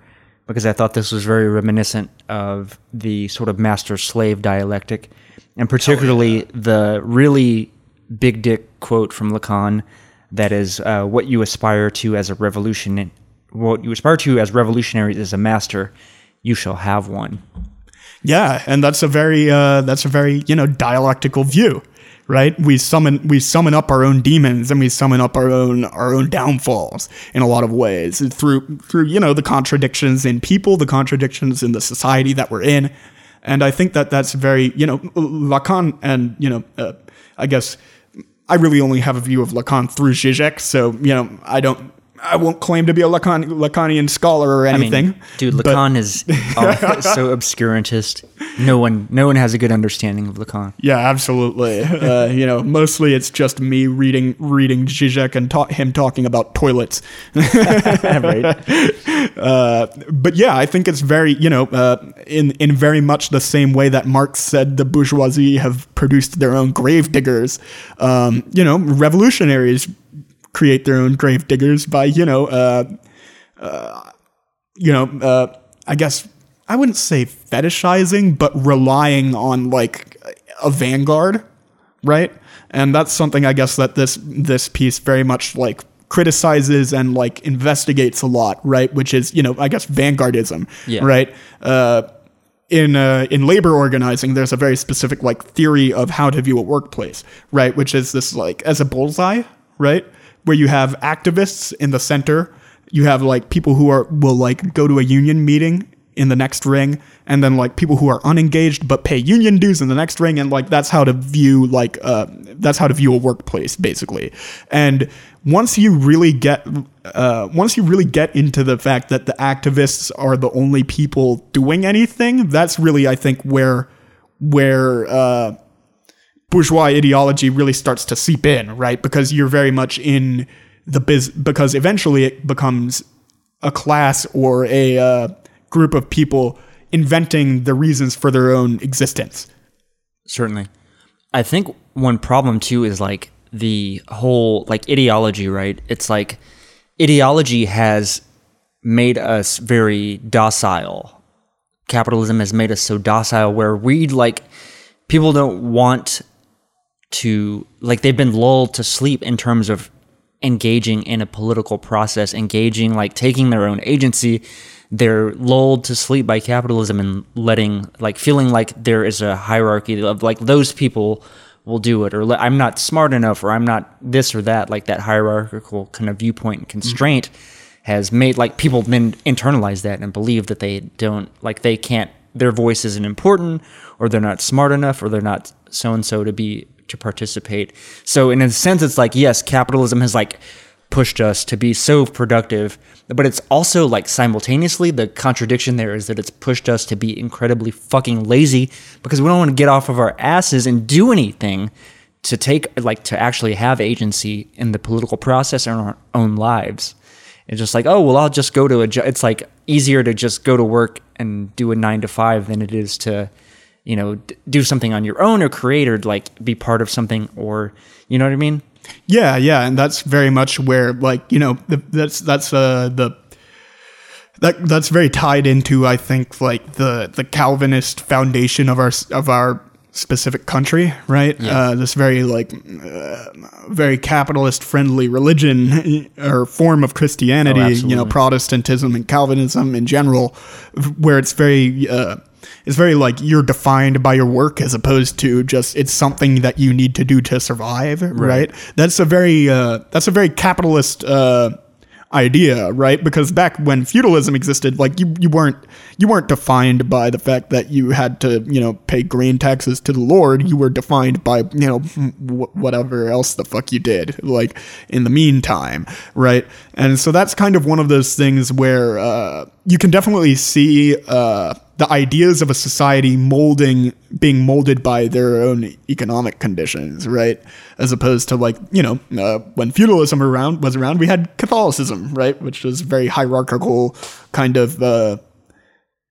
because I thought this was very reminiscent of the sort of master slave dialectic, and particularly oh, yeah. the really big dick quote from Lacan that is uh, what you aspire to as a revolution, what you aspire to as revolutionaries as a master, you shall have one. Yeah, and that's a very uh, that's a very you know dialectical view, right? We summon we summon up our own demons and we summon up our own our own downfalls in a lot of ways through through you know the contradictions in people, the contradictions in the society that we're in, and I think that that's very you know Lacan and you know uh, I guess I really only have a view of Lacan through Zizek, so you know I don't I won't claim to be a Lacan, Lacanian scholar or anything. I mean, dude, Lacan is [LAUGHS] so obscurantist. No one, no one has a good understanding of Lacan. Yeah, absolutely. [LAUGHS] Uh, you know, mostly it's just me reading reading Zizek and ta- him talking about toilets. [LAUGHS] right. Uh, but yeah, I think it's very, you know, uh, in in very much the same way that Marx said the bourgeoisie have produced their own grave diggers. Um, you know, revolutionaries create their own grave diggers by you know uh, uh, you know uh, I guess I wouldn't say fetishizing but relying on like a vanguard right and that's something I guess that this this piece very much like criticizes and like investigates a lot right which is you know I guess vanguardism yeah. right uh, in uh, in labor organizing, there's a very specific like theory of how to view a workplace, right? Which is this like as a bullseye, right? Where you have activists in the center. You have like people who are will like go to a union meeting in the next ring and then like people who are unengaged but pay union dues in the next ring and like that's how to view like uh that's how to view a workplace basically and once you really get uh once you really get into the fact that the activists are the only people doing anything that's really i think where where uh bourgeois ideology really starts to seep in, right? Because you're very much in the biz, because eventually it becomes a class or a uh, group of people inventing the reasons for their own existence. Certainly. I think one problem too is like the whole like ideology, right? It's like ideology has made us very docile. Capitalism has made us so docile where we like people don't want to like they've been lulled to sleep in terms of engaging in a political process, engaging like taking their own agency. They're lulled to sleep by capitalism and letting like feeling like there is a hierarchy of like those people will do it or I'm not smart enough or I'm not this or that like that hierarchical kind of viewpoint and mm-hmm. constraint has made like people then internalize that and believe that they don't like they can't their voice isn't important or they're not smart enough or they're not so and so to be to participate. So in a sense, it's like yes, capitalism has like pushed us to be so productive, but it's also like simultaneously the contradiction there is that it's pushed us to be incredibly fucking lazy because we don't want to get off of our asses and do anything to take like to actually have agency in the political process or in our own lives. It's just like, oh well, I'll just go to a. Jo-. It's like easier to just go to work and do a nine to five than it is to you know d- do something on your own or create or like be part of something or you know what i mean Yeah, yeah, and that's very much where like you know the, that's that's uh, the that that's very tied into I think like the the Calvinist foundation of our of our specific country, right? Uh, this very like uh, very capitalist friendly religion or form of Christianity, you know. Protestantism and Calvinism in general, where it's very uh, it's very like you're defined by your work as opposed to just it's something that you need to do to survive, right? That's a very uh, that's a very capitalist uh, idea, right? Because back when feudalism existed, like you you weren't you weren't defined by the fact that you had to you know pay grain taxes to the lord. You were defined by you know whatever else the fuck you did, like in the meantime, right? And so that's kind of one of those things where uh, you can definitely see. Uh, the ideas of a society molding being molded by their own economic conditions right? As opposed to like you know uh, when feudalism around was around we had catholicism right? Which was very hierarchical kind of uh,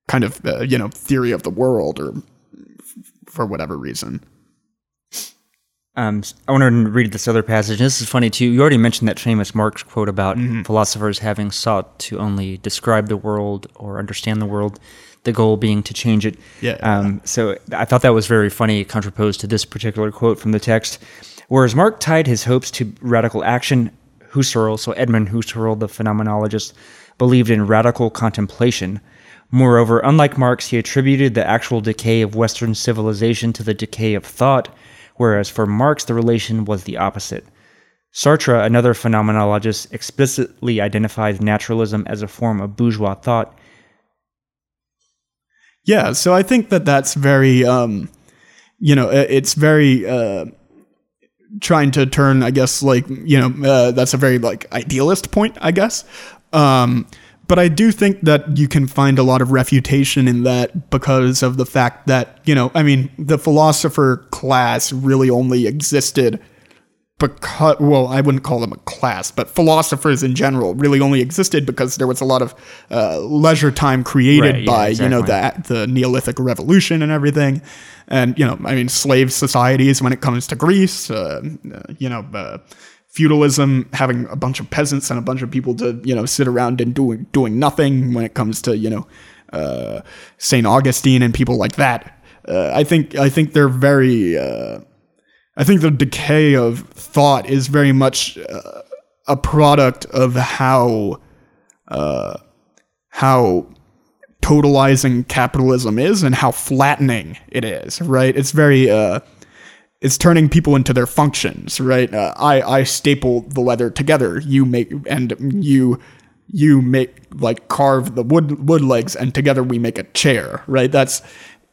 kind of uh, you know theory of the world or for whatever reason. Um, I want to read this other passage. This is funny too. You already mentioned that famous Marx quote about philosophers having sought to only describe the world or understand the world, the goal being to change it. Yeah. Um, so I thought that was very funny, contraposed to this particular quote from the text. Whereas Mark tied his hopes to radical action, Husserl, so Edmund Husserl, the phenomenologist, believed in radical contemplation. Moreover, unlike Marx, he attributed the actual decay of Western civilization to the decay of thought, whereas for Marx, the relation was the opposite. Sartre, another phenomenologist, explicitly identifies naturalism as a form of bourgeois thought. Yeah, so I think that that's very, um, you know, it's very uh, trying to turn, I guess, like you know, uh, that's a very like idealist point, I guess. Um, but I do think that you can find a lot of refutation in that because of the fact that you know, I mean, the philosopher class really only existed because well i wouldn't call them a class but philosophers in general really only existed because there was a lot of uh, leisure time created Right, yeah, by you know the the neolithic revolution and everything. And you know i mean slave societies when it comes to greece uh, uh, you know uh, feudalism having a bunch of peasants and a bunch of people to you know sit around and doing doing nothing when it comes to you know uh, saint augustine and people like that. Uh, i think i think they're very uh, I think the decay of thought is very much uh, a product of how uh, how totalizing capitalism is and how flattening it is. Right? It's very uh, it's turning people into their functions. Right? Uh, I I staple the leather together. You make and you you make like carve the wood wood legs and together we make a chair right that's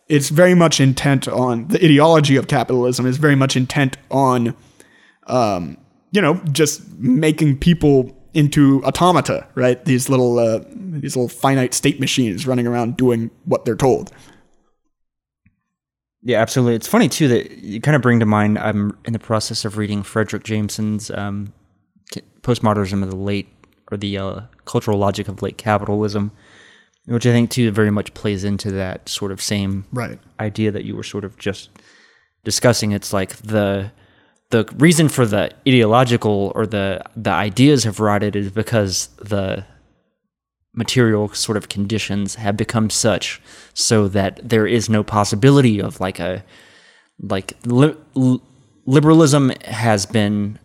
it's very much intent on the ideology of capitalism is very much intent on um you know just making people into automata right these little uh, these little finite state machines running around doing what they're told Yeah, absolutely. It's funny too that you kind of bring to mind. I'm in the process of reading Fredric Jameson's um, postmodernism of the late or the uh, cultural logic of late capitalism, which I think too very much plays into that sort of same right idea that you were sort of just discussing. It's like the the reason for the ideological or the the ideas have rotted is because the material sort of conditions have become such so that there is no possibility of like a like li- li- liberalism has been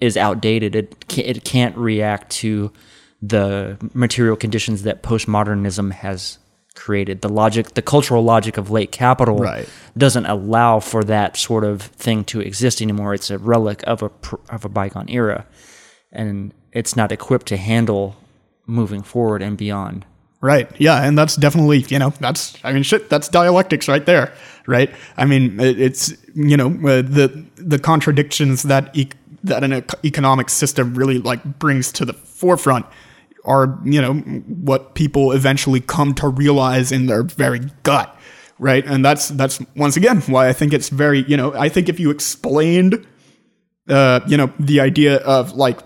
is outdated it can't, it can't react to the material conditions that postmodernism has created the logic the cultural logic of late capital Right. doesn't allow for that sort of thing to exist anymore it's a relic of a of a bygone era and it's not equipped to handle moving forward and beyond Right. Yeah, and that's definitely you know that's I mean shit that's dialectics right there, right? I mean it's you know uh, the the contradictions that e- that an ec- economic system really like brings to the forefront are you know what people eventually come to realize in their very gut, right? And that's that's once again why I think it's very you know I think if you explained uh you know the idea of like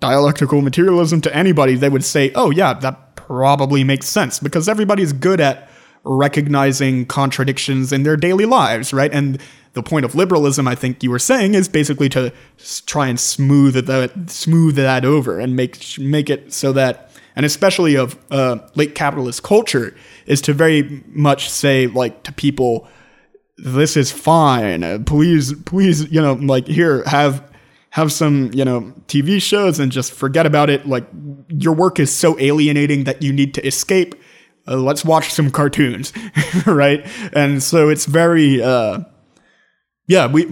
dialectical materialism to anybody, they would say, oh, yeah, that probably makes sense because everybody's good at recognizing contradictions in their daily lives, right? And the point of liberalism, I think you were saying, is basically to try and smooth that smooth that over and make make it so that, and especially of uh, late capitalist culture, is to very much say like to people, this is fine. Please, please, you know, like here, have have some, you know, TV shows and just forget about it. Like your work is so alienating that you need to escape. Uh, let's watch some cartoons, [LAUGHS] right? And so it's very, uh, yeah, we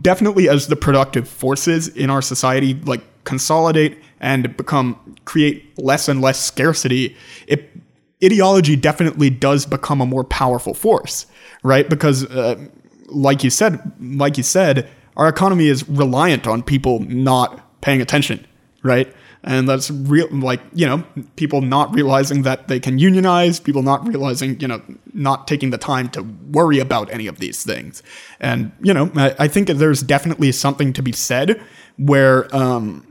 definitely as the productive forces in our society like consolidate and become create less and less scarcity. It ideology definitely does become a more powerful force, right? Because, uh, like you said, like you said, our economy is reliant on people not paying attention, right? And that's real, like you know, people not realizing that they can unionize, people not realizing, you know, not taking the time to worry about any of these things. And you know, I, I think there's definitely something to be said where, um,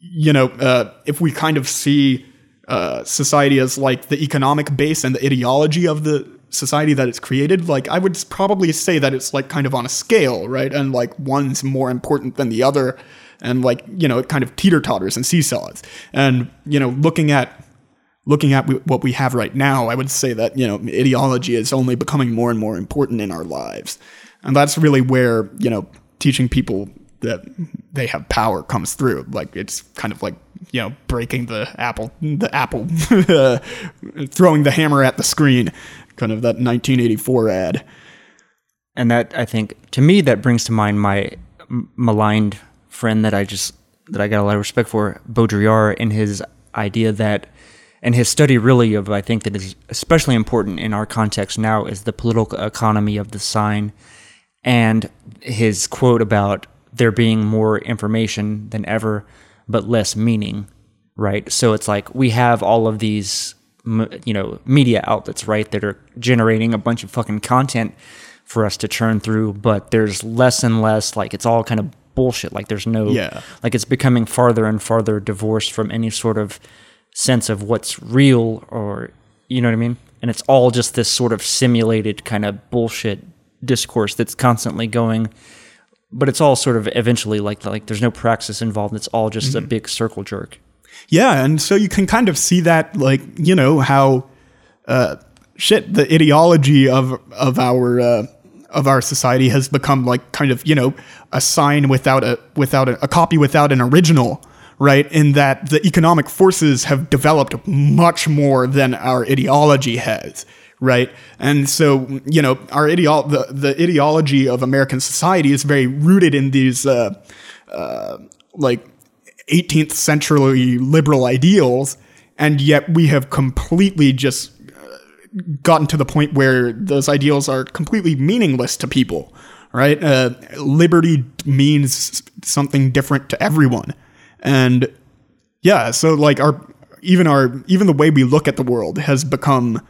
you know, uh, if we kind of see uh, society as like the economic base and the ideology of the society that it's created, like I would probably say that it's like kind of on a scale, right? And like one's more important than the other, and like you know, it kind of teeter totters and seesaws. And you know, looking at looking at what we have right now, I would say that you know, ideology is only becoming more and more important in our lives, and that's really where you know, teaching people that they have power comes through. Like it's kind of like you know breaking the apple, the apple, [LAUGHS] throwing the hammer at the screen, kind of that 1984 ad. and that I think to me that brings to mind my maligned friend that I just that I got a lot of respect for, Baudrillard, in his idea that and his study really of I think that is especially important in our context now is the political economy of the sign, and his quote about there being more information than ever but less meaning, right? So it's like we have all of these you know media outlets right that are generating a bunch of fucking content for us to churn through but there's less and less like it's all kind of bullshit. Like there's no Yeah. like it's becoming farther and farther divorced from any sort of sense of what's real or you know what i mean? And it's all just this sort of simulated kind of bullshit discourse that's constantly going. But it's all sort of eventually like like there's no praxis involved. It's all just a big circle jerk. Yeah, and so you can kind of see that, like you know how, uh, shit, the ideology of of our uh, of our society has become like kind of you know a sign without a without a, a copy without an original, right? In that the economic forces have developed much more than our ideology has. Right, and so you know our ideo- the, the ideology of American society is very rooted in these uh, uh, like 18th century liberal ideals and yet we have completely just gotten to the point where those ideals are completely meaningless to people right uh, liberty means something different to everyone and yeah so like our even our even the way we look at the world has become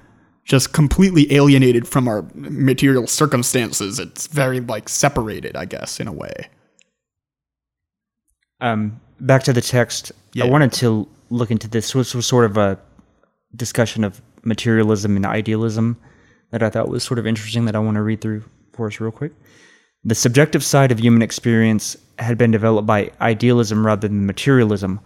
just completely alienated from our material circumstances it's very like separated i guess in a way Um, back to the text. Yeah. I wanted to look into this. This was sort of a discussion of materialism and idealism that I thought was sort of interesting that I want to read through for us real quick. The subjective side of human experience had been developed by idealism rather than materialism.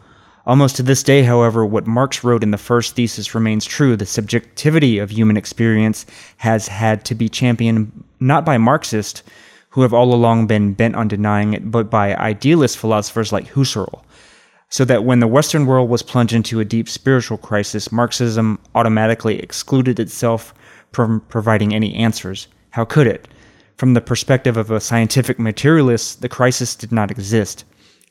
Almost to this day, however, what Marx wrote in the first thesis remains true. The subjectivity of human experience has had to be championed not by Marxists, who have all along been bent on denying it, but by idealist philosophers like Husserl. So that when the Western world was plunged into a deep spiritual crisis, Marxism automatically excluded itself from providing any answers. How could it? From the perspective of a scientific materialist, the crisis did not exist.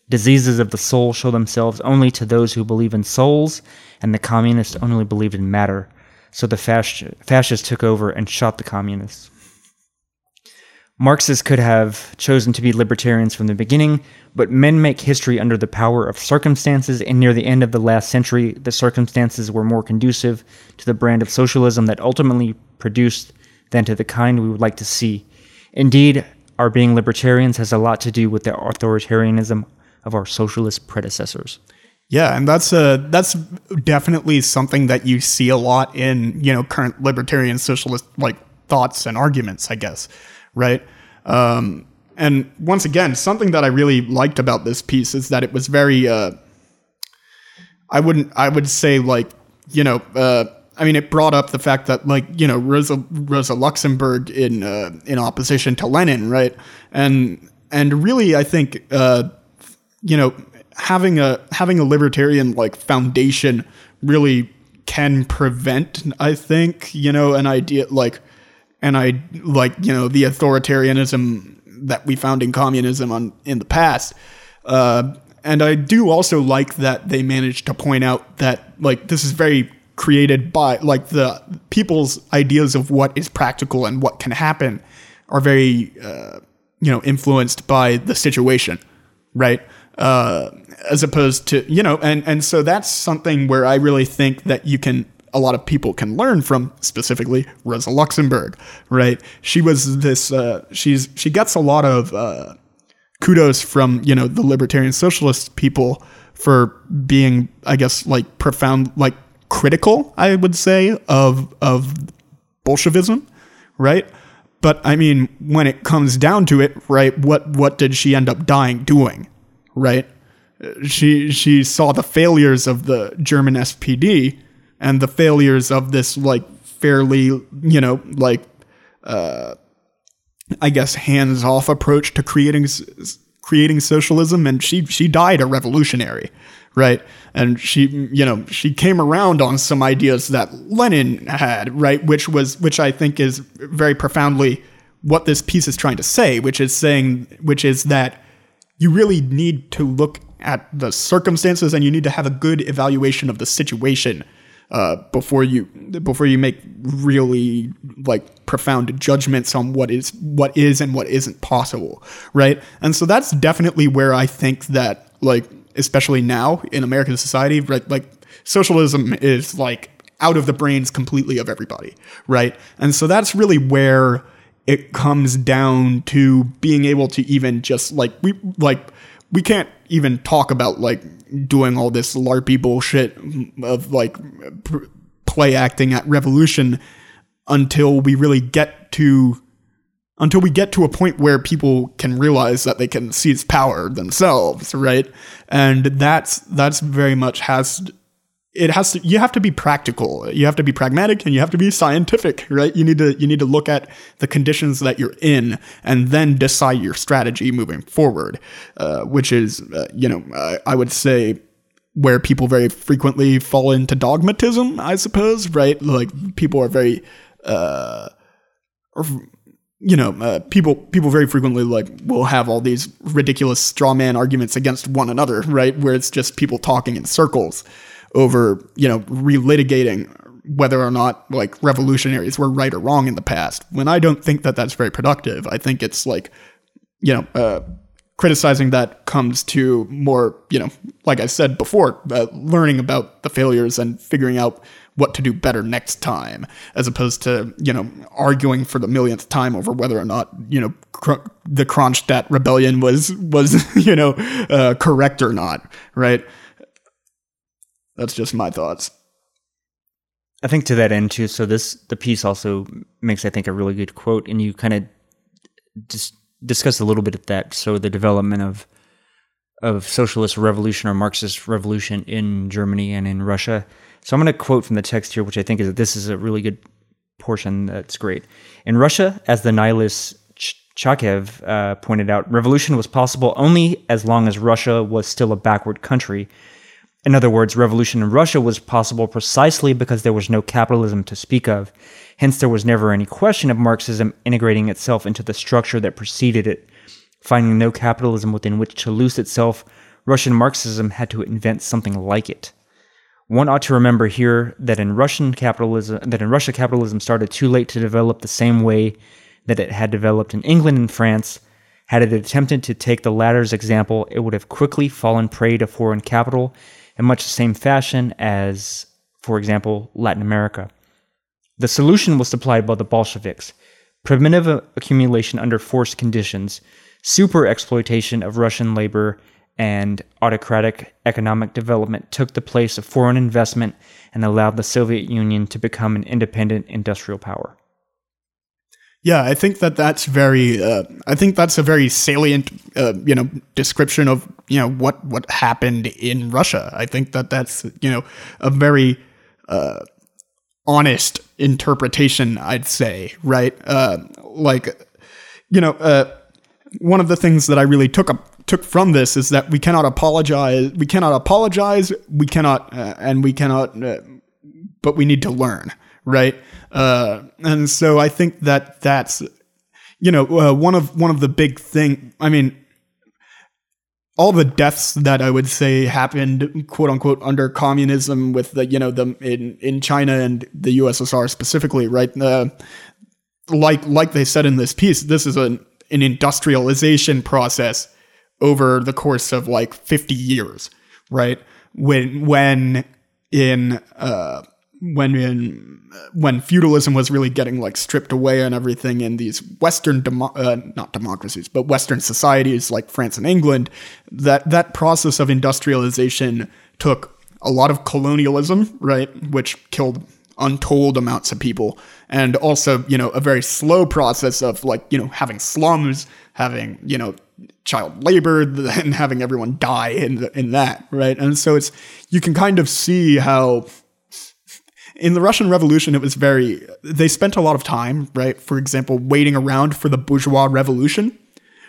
Diseases of the soul show themselves only to those who believe in souls, and the communists only believed in matter. So the fasc- fascists took over and shot the communists. Marxists could have chosen to be libertarians from the beginning, but men make history under the power of circumstances, and near the end of the last century, the circumstances were more conducive to the brand of socialism that ultimately produced than to the kind we would like to see. Indeed, our being libertarians has a lot to do with the authoritarianism of our socialist predecessors. Yeah, and that's uh that's definitely something that you see a lot in you know current libertarian socialist like thoughts and arguments, I guess, right? Um, and once again, something that I really liked about this piece is that it was very uh, I wouldn't I would say like you know uh, I mean it brought up the fact that like you know Rosa Rosa Luxemburg in uh, in opposition to Lenin, right? And and really I think uh, you know having a having a libertarian like foundation really can prevent i think you know an idea like and i like you know the authoritarianism that we found in communism on in the past uh, and i do also like that they managed to point out that like this is very created by like the people's ideas of what is practical and what can happen are very uh, you know influenced by the situation right? Uh, as opposed to you know and and so that's something where i really think that you can a lot of people can learn from specifically rosa luxemburg right? She was this uh, she's she gets a lot of uh, kudos from you know the libertarian socialist people for being i guess like profound like critical i would say of of bolshevism right? But i mean when it comes down to it right what what did she end up dying doing right? She she saw the failures of the german spd and the failures of this like fairly you know like uh i guess hands off approach to creating creating socialism and she she died a revolutionary right? And she you know she came around on some ideas that lenin had right? Which was which i think is very profoundly what this piece is trying to say which is saying which is that you really need to look at the circumstances and you need to have a good evaluation of the situation uh, before you before you make really like profound judgments on what is what is and what isn't possible right? And so that's definitely where i think that like especially now in american society right like socialism is like out of the brains completely of everybody right? And so that's really where it comes down to being able to even just like we like we can't even talk about like doing all this larpy bullshit of like play acting at revolution until we really get to until we get to a point where people can realize that they can seize power themselves right? And that's that's very much has it has to you have to be practical. You have to be pragmatic and you have to be scientific right? You need to you need to look at the conditions that you're in and then decide your strategy moving forward uh, which is uh, you know I, I would say where people very frequently fall into dogmatism i suppose right? Like people are very uh or, you know, uh, people people very frequently like will have all these ridiculous straw man arguments against one another, right? Where it's just people talking in circles over, you know, relitigating whether or not like revolutionaries were right or wrong in the past. When I don't think that that's very productive, I think it's like, you know, uh, criticizing that comes to more, you know, like I said before, uh, learning about the failures and figuring out what to do better next time, as opposed to, you know, arguing for the millionth time over whether or not, you know, cr- the Kronstadt rebellion was, was, [LAUGHS] you know, uh, correct or not, right? That's just my thoughts. I think to that end too. So this the piece also makes I think a really good quote, and you kind of just discuss a little bit of that. So the development of of socialist revolution or Marxist revolution in Germany and in Russia. So I'm going to quote from the text here, which I think is this is a really good portion. That's great. In Russia, as the nihilist Tkachev uh, pointed out, revolution was possible only as long as Russia was still a backward country in other words, revolution in Russia was possible precisely because there was no capitalism to speak of. Hence, there was never any question of Marxism integrating itself into the structure that preceded it. Finding no capitalism within which to loose itself, Russian Marxism had to invent something like it. One ought to remember here that in Russian capitalism that in Russia capitalism started too late to develop the same way that it had developed in England and France. Had it attempted to take the latter's example, it would have quickly fallen prey to foreign capital in much the same fashion as, for example, Latin America. The solution was supplied by the Bolsheviks primitive accumulation under forced conditions, super exploitation of Russian labor, and autocratic economic development took the place of foreign investment and allowed the Soviet Union to become an independent industrial power. Yeah, I think that that's very. Uh, I think that's a very salient, uh, you know, description of you know what what happened in Russia. I think that that's you know a very uh, honest interpretation. I'd say, right? Uh, like, you know, uh, one of the things that I really took took from this is that we cannot apologize. We cannot apologize. We cannot, uh, and we cannot. but we need to learn, right? Uh, and so I think that that's, you know, uh, one of one of the big thing. I mean, all the deaths that I would say happened, quote unquote, under communism with the, you know, the in in China and the USSR specifically, right? Uh, like like they said in this piece, this is an an industrialization process over the course of like 50 years, right? When when in uh, when in when feudalism was really getting like stripped away and everything in these western demo- uh, not democracies but western societies like France and England that that process of industrialization took a lot of colonialism right which killed untold amounts of people and also you know a very slow process of like you know having slums having you know child labor [LAUGHS] and having everyone die in the, in that right? And so it's you can kind of see how in the Russian Revolution, it was very, they spent a lot of time, right? For example, waiting around for the bourgeois revolution,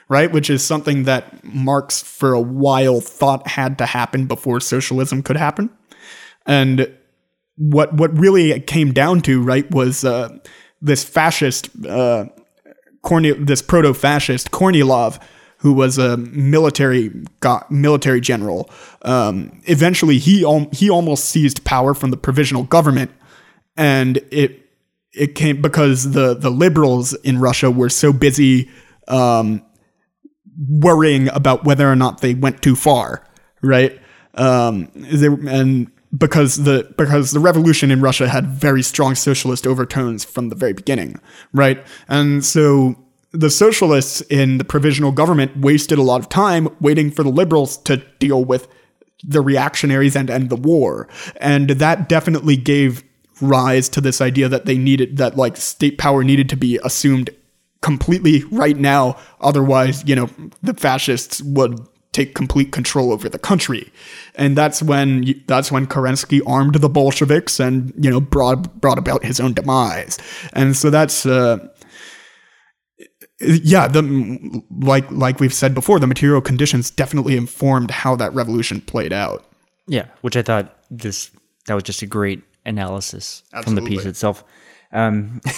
right? Which is something that Marx for a while thought had to happen before socialism could happen. And what, what really came down to, right, was uh, this fascist, uh, this proto fascist Kornilov, who was a military military general. Um, eventually, he he almost seized power from the provisional government, and it it came because the the liberals in Russia were so busy um, worrying about whether or not they went too far, right? Um, they, and because the because the revolution in Russia had very strong socialist overtones from the very beginning, right? And so the socialists in the provisional government wasted a lot of time waiting for the liberals to deal with the reactionaries and end the war. And that definitely gave rise to this idea that they needed that like state power needed to be assumed completely right now. Otherwise you know the fascists would take complete control over the country. And that's when that's when Kerensky armed the Bolsheviks and you know brought brought about his own demise. And so that's uh, yeah, the like like we've said before, the material conditions definitely informed how that revolution played out. Yeah, which I thought this that was just a great analysis Absolutely. from the piece itself. Um, [LAUGHS]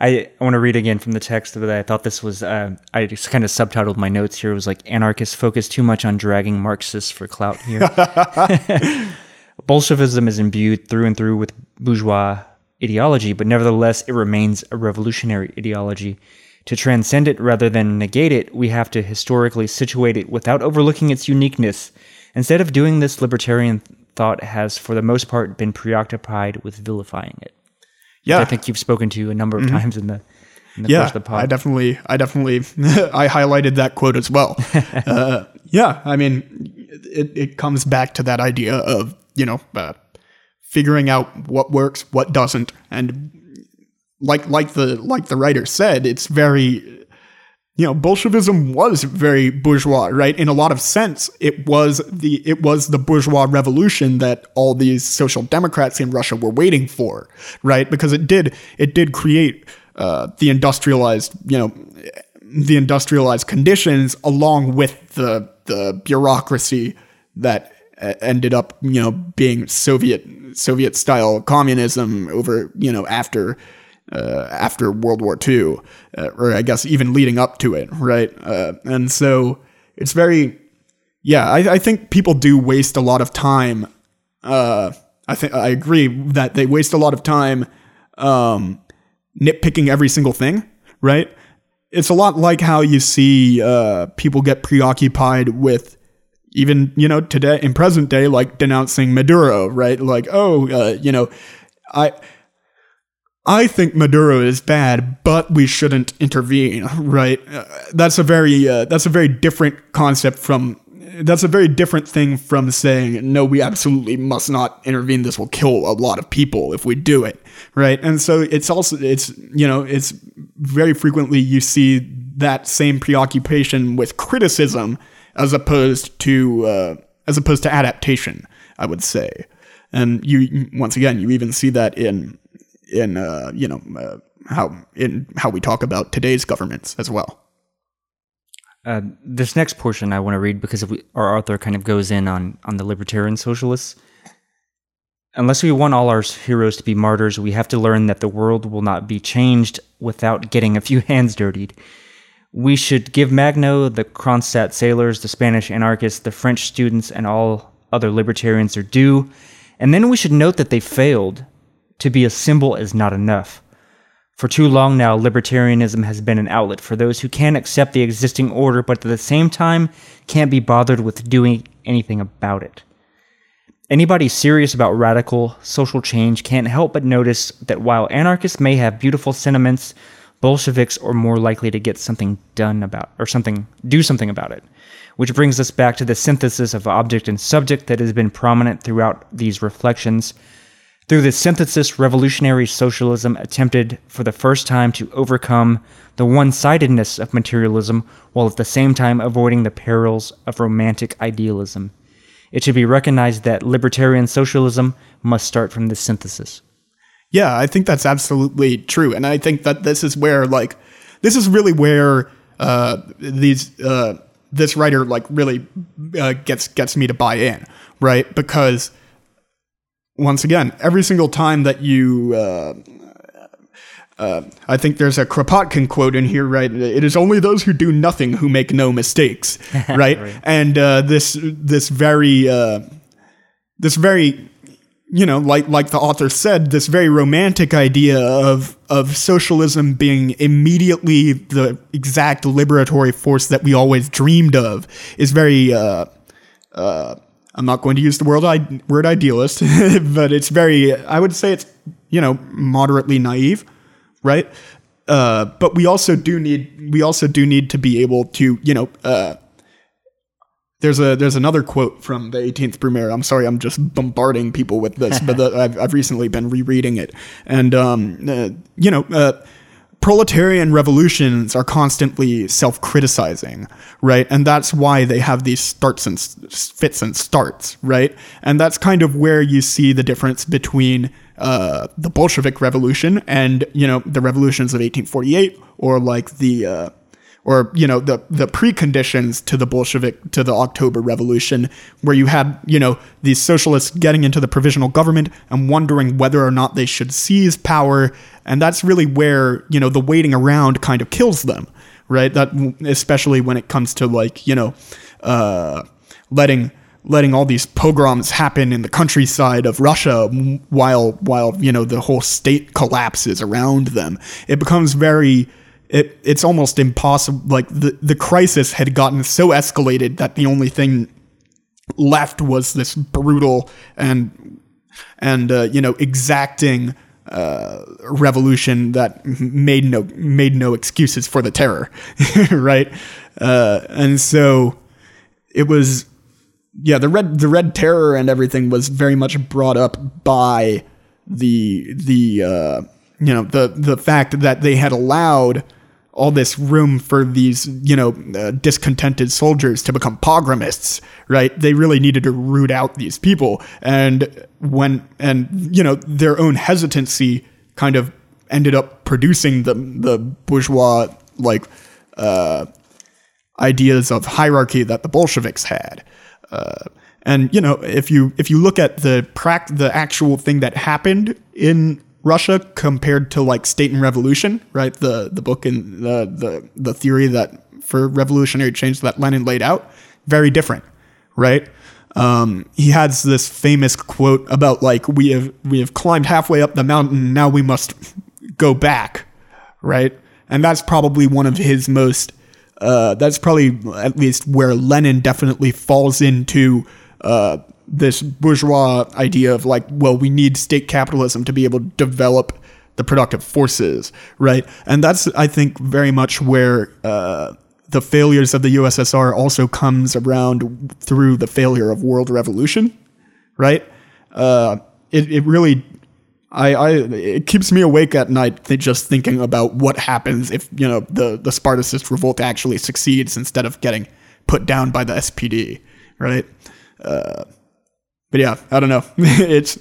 I, I want to read again from the text but I thought this was uh, I just kind of subtitled my notes here. It was like anarchists focus too much on dragging Marxists for clout here. [LAUGHS] [LAUGHS] Bolshevism is imbued through and through with bourgeois ideology, but nevertheless, it remains a revolutionary ideology. To transcend it rather than negate it, we have to historically situate it without overlooking its uniqueness. Instead of doing this, libertarian thought has, for the most part, been preoccupied with vilifying it. Yeah, I think you've spoken to a number of times in the in the yeah, course of the pod. I definitely, I definitely, [LAUGHS] I highlighted that quote as well. [LAUGHS] uh, yeah, I mean, it, it comes back to that idea of you know uh, figuring out what works, what doesn't, and like like the like the writer said, it's very. You know, Bolshevism was very bourgeois, right? In a lot of sense, it was the it was the bourgeois revolution that all these social democrats in Russia were waiting for, right? Because it did it did create uh, the industrialized, you know, the industrialized conditions along with the the bureaucracy that uh, ended up, you know, being Soviet Soviet style communism over, you know, after uh, after World War II, uh, or I guess even leading up to it, right? Uh, and so it's very, yeah, I, I, think people do waste a lot of time. Uh, I think I agree that they waste a lot of time um, nitpicking every single thing, right? It's a lot like how you see uh, people get preoccupied with even you know today in present day like denouncing Maduro, right? Like, oh, uh, you know, I I think Maduro is bad, but we shouldn't intervene, right? Uh, that's a very uh, that's a very different concept from that's a very different thing from saying no, we absolutely must not intervene. This will kill a lot of people if we do it, right? And so it's also it's you know it's very frequently you see that same preoccupation with criticism as opposed to uh, as opposed to adaptation. I would say, and you once again you even see that in in uh, you know uh, how in how we talk about today's governments as well. Uh, this next portion I want to read because we, our author kind of goes in on on the libertarian socialists. Unless we want all our heroes to be martyrs, we have to learn that the world will not be changed without getting a few [LAUGHS] hands dirtied. We should give Makhno, the Kronstadt sailors, the Spanish anarchists, the French students, and all other libertarians their due, and then we should note that they failed to be a symbol is not enough. For too long now, libertarianism has been an outlet for those who can't accept the existing order, but at the same time can't be bothered with doing anything about it. Anybody serious about radical social change can't help but notice that while anarchists may have beautiful sentiments, Bolsheviks are more likely to get something done about or something do something about it. Which brings us back to the synthesis of object and subject that has been prominent throughout these reflections through this synthesis, revolutionary socialism attempted for the first time to overcome the one sidedness of materialism while at the same time avoiding the perils of romantic idealism. It should be recognized that libertarian socialism must start from this synthesis. Yeah, I think that's absolutely true. And I think that this is where, like, this is really where uh, these. Uh, this writer like really uh, gets gets me to buy in, right? Because once again, every single time that you, uh, uh, I think there's a Kropotkin quote in here, right? It is only those who do nothing who make no mistakes, [LAUGHS] right? right. And uh, this this very uh, this very you know, like like the author said, this very romantic idea of of socialism being immediately the exact liberatory force that we always dreamed of is very uh, uh, I'm not going to use the word, I- word idealist, [LAUGHS] but it's very, I would say it's, you know, moderately naive, right? Uh, but we also do need, we also do need to be able to, you know, uh, there's a there's another quote from the 18th Brumaire. I'm sorry, I'm just bombarding people with this, but the, [LAUGHS] I've I've recently been rereading it, and um, uh, you know, uh, proletarian revolutions are constantly self-criticizing right? And that's why they have these starts and fits and starts right? And that's kind of where you see the difference between uh, the bolshevik revolution and you know the revolutions of 1848 or like the uh, or you know the the preconditions to the Bolshevik to the October Revolution, where you had you know these socialists getting into the provisional government and wondering whether or not they should seize power, and that's really where you know the waiting around kind of kills them, right? That especially when it comes to like you know uh, letting letting all these pogroms happen in the countryside of Russia while while you know the whole state collapses around them. It becomes very it it's almost impossible like the the crisis had gotten so escalated that the only thing left was this brutal and and uh, you know exacting uh, revolution that made no made no excuses for the terror, [LAUGHS] right? Uh, and so it was, yeah, the red the red terror and everything was very much brought up by the the uh, you know the the fact that they had allowed all this room for these, you know, uh, discontented soldiers to become pogromists, right? They really needed to root out these people. And when, and, you know, their own hesitancy kind of ended up producing the, the bourgeois, like, uh, ideas of hierarchy that the Bolsheviks had. Uh, and you know, if you if you look at the prac- the actual thing that happened in Russia compared to like State and Revolution, right? The the book and the the the theory that for revolutionary change that Lenin laid out, very different, right? Um, he has this famous quote about like we have we have climbed halfway up the mountain, now we must go back, right? And that's probably one of his most. Uh, that's probably at least where Lenin definitely falls into uh, this bourgeois idea of like, well, we need state capitalism to be able to develop the productive forces, right? And that's, I think, very much where uh, the failures of the USSR also comes around through the failure of world revolution, right? Uh, it, it really, I, I, it keeps me awake at night just thinking about what happens if, you know, the, the Spartacist revolt actually succeeds instead of getting put down by the SPD, right? Uh, but yeah, I don't know. [LAUGHS] it's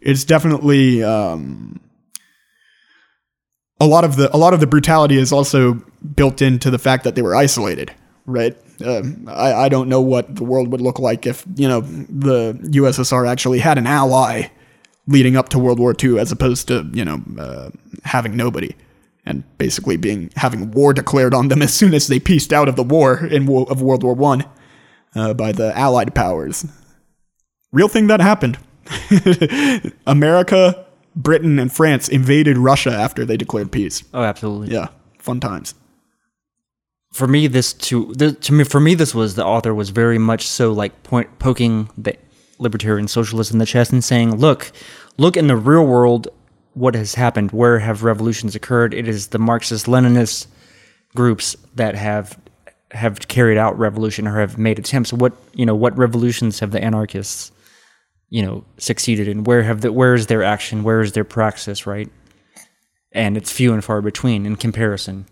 it's definitely um, a lot of the a lot of the brutality is also built into the fact that they were isolated, right? Um, I, I don't know what the world would look like if you know the USSR actually had an ally leading up to World War II, as opposed to you know uh, having nobody and basically being having war declared on them as soon as they pieced out of the war in of World War One uh, by the Allied powers real thing that happened. [LAUGHS] America, Britain, and France invaded Russia after they declared peace. Oh, absolutely. Yeah, fun times. For me, this to to me for me this was the author was very much so like point poking the libertarian socialists in the chest and saying, "Look, look in the real world, what has happened? Where have revolutions occurred? It is the Marxist Leninist groups that have have carried out revolution or have made attempts. What you know, what revolutions have the anarchists?" You know succeeded in where have the where is their action where is their praxis right and it's few and far between in comparison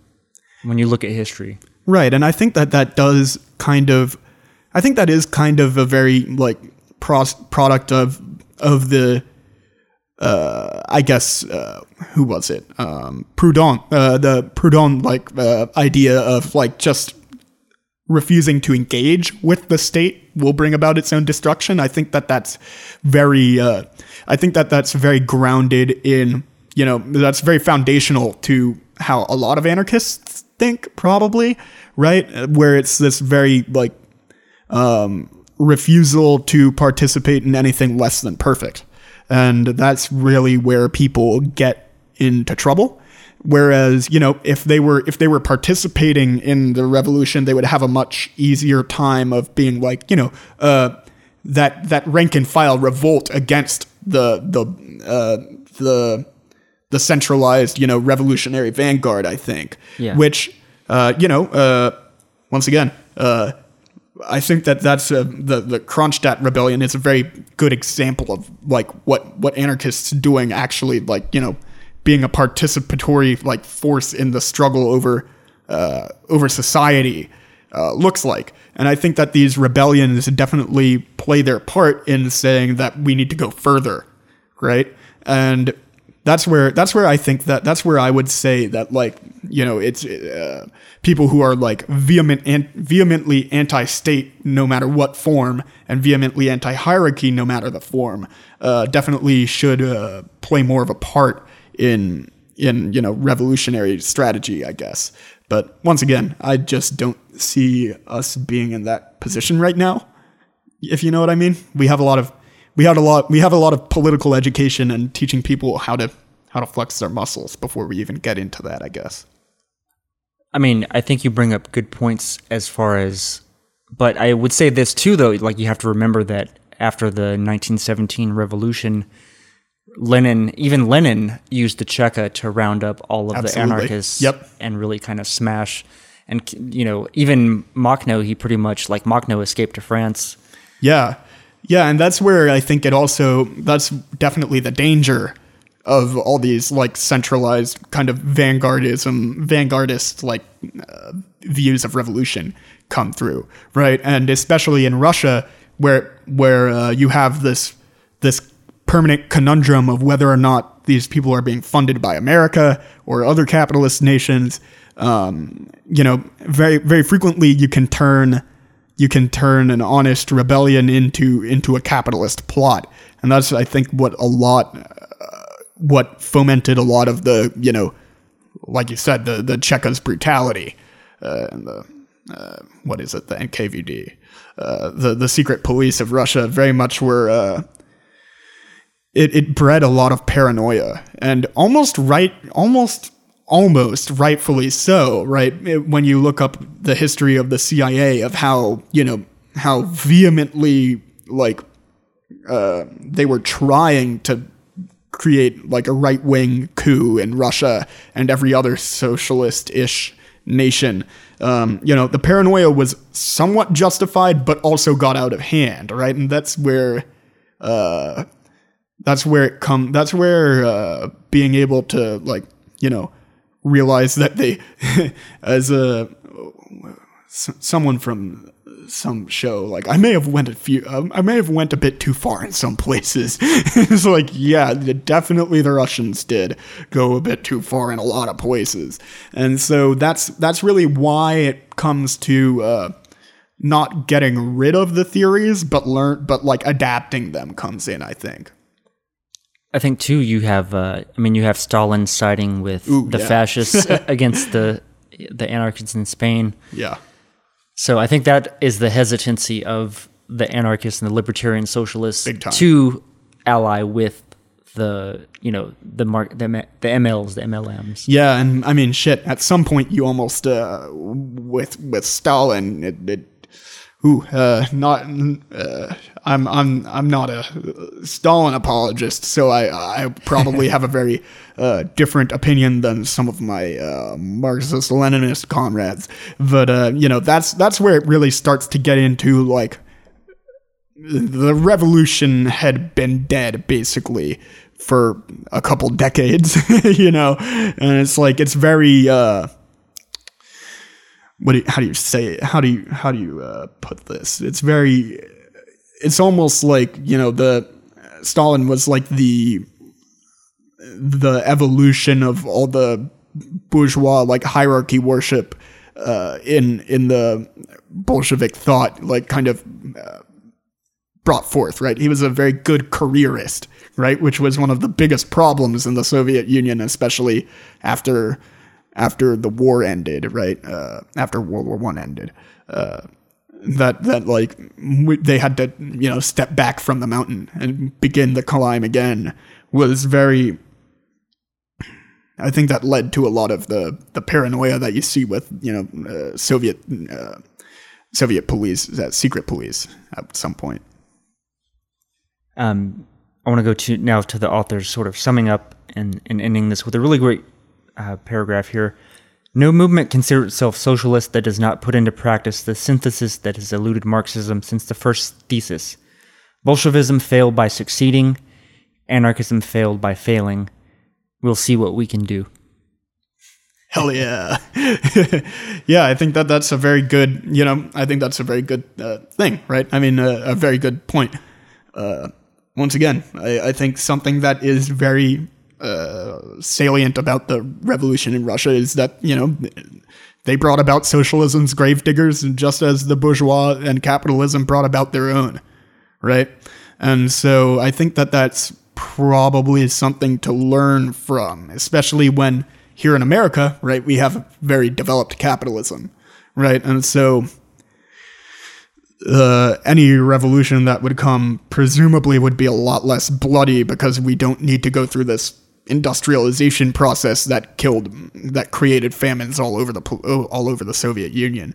when you look at history right and i think that that does kind of i think that is kind of a very like product of of the uh, I guess uh, who was it? Um, Proudhon, uh, the Proudhon like uh, idea of like just refusing to engage with the state will bring about its own destruction. I think that that's very, uh, I think that that's very grounded in, you know, that's very foundational to how a lot of anarchists think, probably, right? Where it's this very like um, refusal to participate in anything less than perfect, and that's really where people get into trouble Whereas, you know, if they were if they were participating in the revolution, they would have a much easier time of being like, you know, uh, that that rank and file revolt against the the uh, the the centralized, you know, revolutionary vanguard. I think, yeah. which, uh, you know, uh, once again, uh, I think that that's a, the the Kronstadt rebellion is a very good example of like what what anarchists doing actually like you know being a participatory like force in the struggle over uh, over society uh, looks like. And I think that these rebellions definitely play their part in saying that we need to go further, right? And that's where that's where I think that that's where I would say that like you know it's uh, people who are like vehement and vehemently anti-state no matter what form and vehemently anti-hierarchy no matter the form uh, definitely should uh, play more of a part in in you know revolutionary strategy, I guess. But once again, I just don't see us being in that position right now. if you know what I mean. We have a lot of we had a lot we have a lot of political education and teaching people how to how to flex their muscles before we even get into that, I guess. I mean, I think you bring up good points as far as, but I would say this too, though. Like you have to remember that after the 1917 revolution, Lenin, even Lenin, used the Cheka to round up all of Absolutely. the anarchists, Yep. and really kind of smash. And you know, even Makhno, he pretty much like Makhno escaped to France. Yeah. Yeah, and that's where I think it also that's definitely the danger of all these like centralized kind of vanguardism, vanguardist like uh, views of revolution come through, right? And especially in Russia where where uh, you have this this permanent conundrum of whether or not these people are being funded by America or other capitalist nations. Um, you know, very very frequently you can turn you can turn an honest rebellion into into a capitalist plot, and that's I think what a lot uh, what fomented a lot of the you know, like you said, the the Cheka's brutality uh, and the uh, what is it the NKVD, uh, the the secret police of Russia very much were. It, it bred a lot of paranoia and almost right almost almost rightfully so right when you look up the history of the cia of how you know how vehemently like uh, they were trying to create like a right wing coup in Russia and every other socialist ish nation. Um, you know, the paranoia was somewhat justified, but also got out of hand, right? And that's where, uh, that's where it come. That's where uh, being able to like, you know, realize that they, [LAUGHS] as a s- someone from some show like i may have went a few um, i may have went a bit too far in some places [LAUGHS] it's like yeah definitely the russians did go a bit too far in a lot of places and so that's that's really why it comes to uh not getting rid of the theories but learn but like adapting them comes in i think I think too. You have, uh, I mean, you have Stalin siding with the yeah. fascists [LAUGHS] against the the anarchists in Spain. yeah So I think that is the hesitancy of the anarchists and the libertarian socialists to ally with the you know the mark the, the MLs the MLMs. Yeah, and I mean, shit. At some point, you almost uh, with with Stalin, it, it ooh, uh, not. Uh, I'm I'm I'm not a Stalin apologist, so I I probably [LAUGHS] have a very uh, different opinion than some of my uh, Marxist Leninist comrades. But uh, you know, that's that's where it really starts to get into like the revolution had been dead basically for a couple decades, [LAUGHS] you know, and it's like it's very uh, what do you, how do you say it? How do you how do you uh, put this? It's very it's almost like you know the Stalin was like the the evolution of all the bourgeois like hierarchy worship uh, in in the Bolshevik thought, like kind of uh, brought forth. Right, he was a very good careerist, right, which was one of the biggest problems in the Soviet Union, especially after after the war ended. Right, uh, after World War One ended. Uh, that that like w- they had to you know step back from the mountain and begin the climb again was very I think that led to a lot of the the paranoia that you see with you know uh, Soviet uh, Soviet police, uh, secret police at some point. Um, I want to go to now to the authors sort of summing up and, and ending this with a really great uh, paragraph here. No movement considers itself socialist that does not put into practice the synthesis that has eluded Marxism since the first thesis. Bolshevism failed by succeeding, anarchism failed by failing. We'll see what we can do. Hell yeah, [LAUGHS] yeah! I think that that's a very good. You know, I think that's a very good uh, thing, right? I mean, uh, a very good point. Uh, once again, I, I think something that is very uh, salient about the revolution in Russia is that you know they brought about socialism's gravediggers, just as the bourgeois and capitalism brought about their own, right? And so I think that that's probably something to learn from, especially when here in America, right, we have very developed capitalism, right? And so uh, any revolution that would come presumably would be a lot less bloody because we don't need to go through this industrialization process that killed that created famines all over the oh, all over the Soviet Union.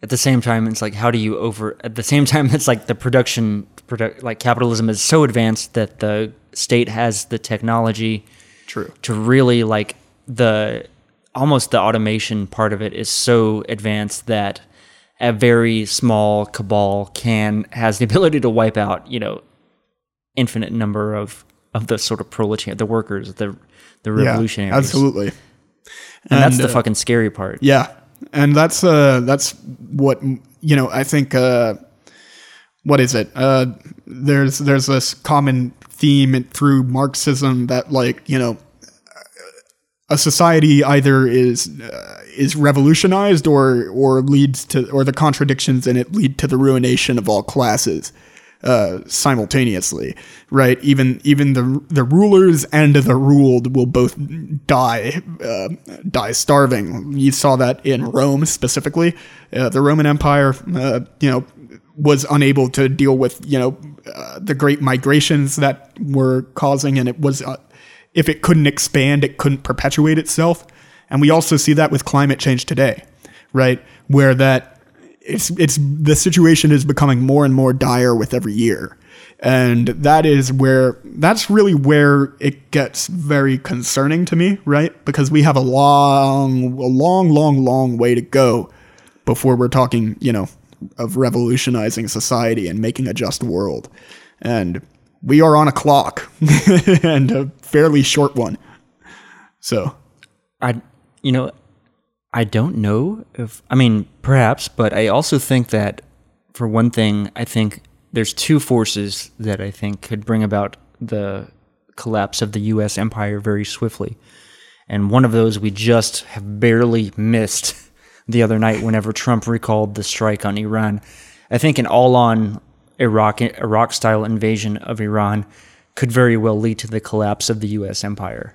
At the same time, it's like how do you over? At the same time, [LAUGHS] it's like the production, product like capitalism is so advanced that the state has the technology, true, to really like the almost the automation part of it is so advanced that a very small cabal can has the [LAUGHS] ability to wipe out you know infinite number of of the sort of proletariat the workers the the revolutionaries. yeah, absolutely. And, and that's the uh, fucking scary part. Yeah and that's uh that's what you know i think uh what is it? Uh there's there's this common theme through marxism that like you know a society either is uh, is revolutionized or or leads to or the contradictions in it lead to the ruination of all classes uh, simultaneously, right? Even even the the rulers and the ruled will both die uh, die starving. You saw that in Rome specifically. Uh, the Roman Empire, uh, you know, was unable to deal with you know uh, the great migrations that were causing, and it was if it couldn't expand, it couldn't perpetuate itself. And we also see that with climate change today, right? Where that it's it's the situation is becoming more and more dire with every year. And that is where that's really where it gets very concerning to me, right? Because we have a long a long long long way to go before we're talking, you know, of revolutionizing society and making a just world. And we are on a clock [LAUGHS] and a fairly short one. So, I, you know, I don't know if, I mean, perhaps, but I also think that for one thing, I think there's two forces that I think could bring about the collapse of the US empire very swiftly. And one of those we just have barely missed [LAUGHS] the other night whenever Trump recalled the strike on Iran. I think an all on Iraq Iraq style invasion of Iran could very well lead to the collapse of the U.S. empire.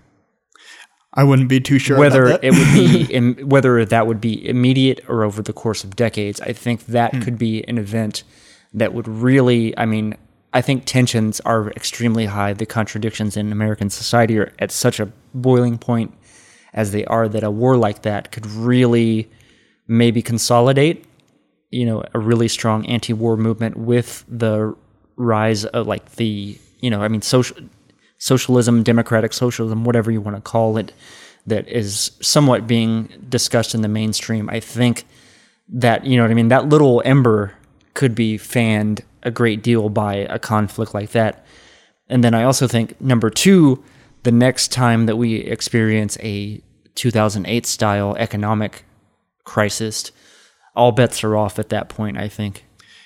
I wouldn't be too sure whether it would be [LAUGHS] Im- whether that would be immediate or over the course of decades. I think that hmm. could be an event that would really. I mean, I think tensions are extremely high. The contradictions in American society are at such a boiling point as they are that a war like that could really maybe consolidate you know a really strong anti-war movement with the rise of like the you know I mean social socialism, democratic socialism, whatever you want to call it, that is somewhat being discussed in the mainstream. I think that you know what I mean that little ember could be fanned a great deal by a conflict like that. And then I also think number 2, the next time that we experience a 2008 style economic crisis all bets are off at that point. I think.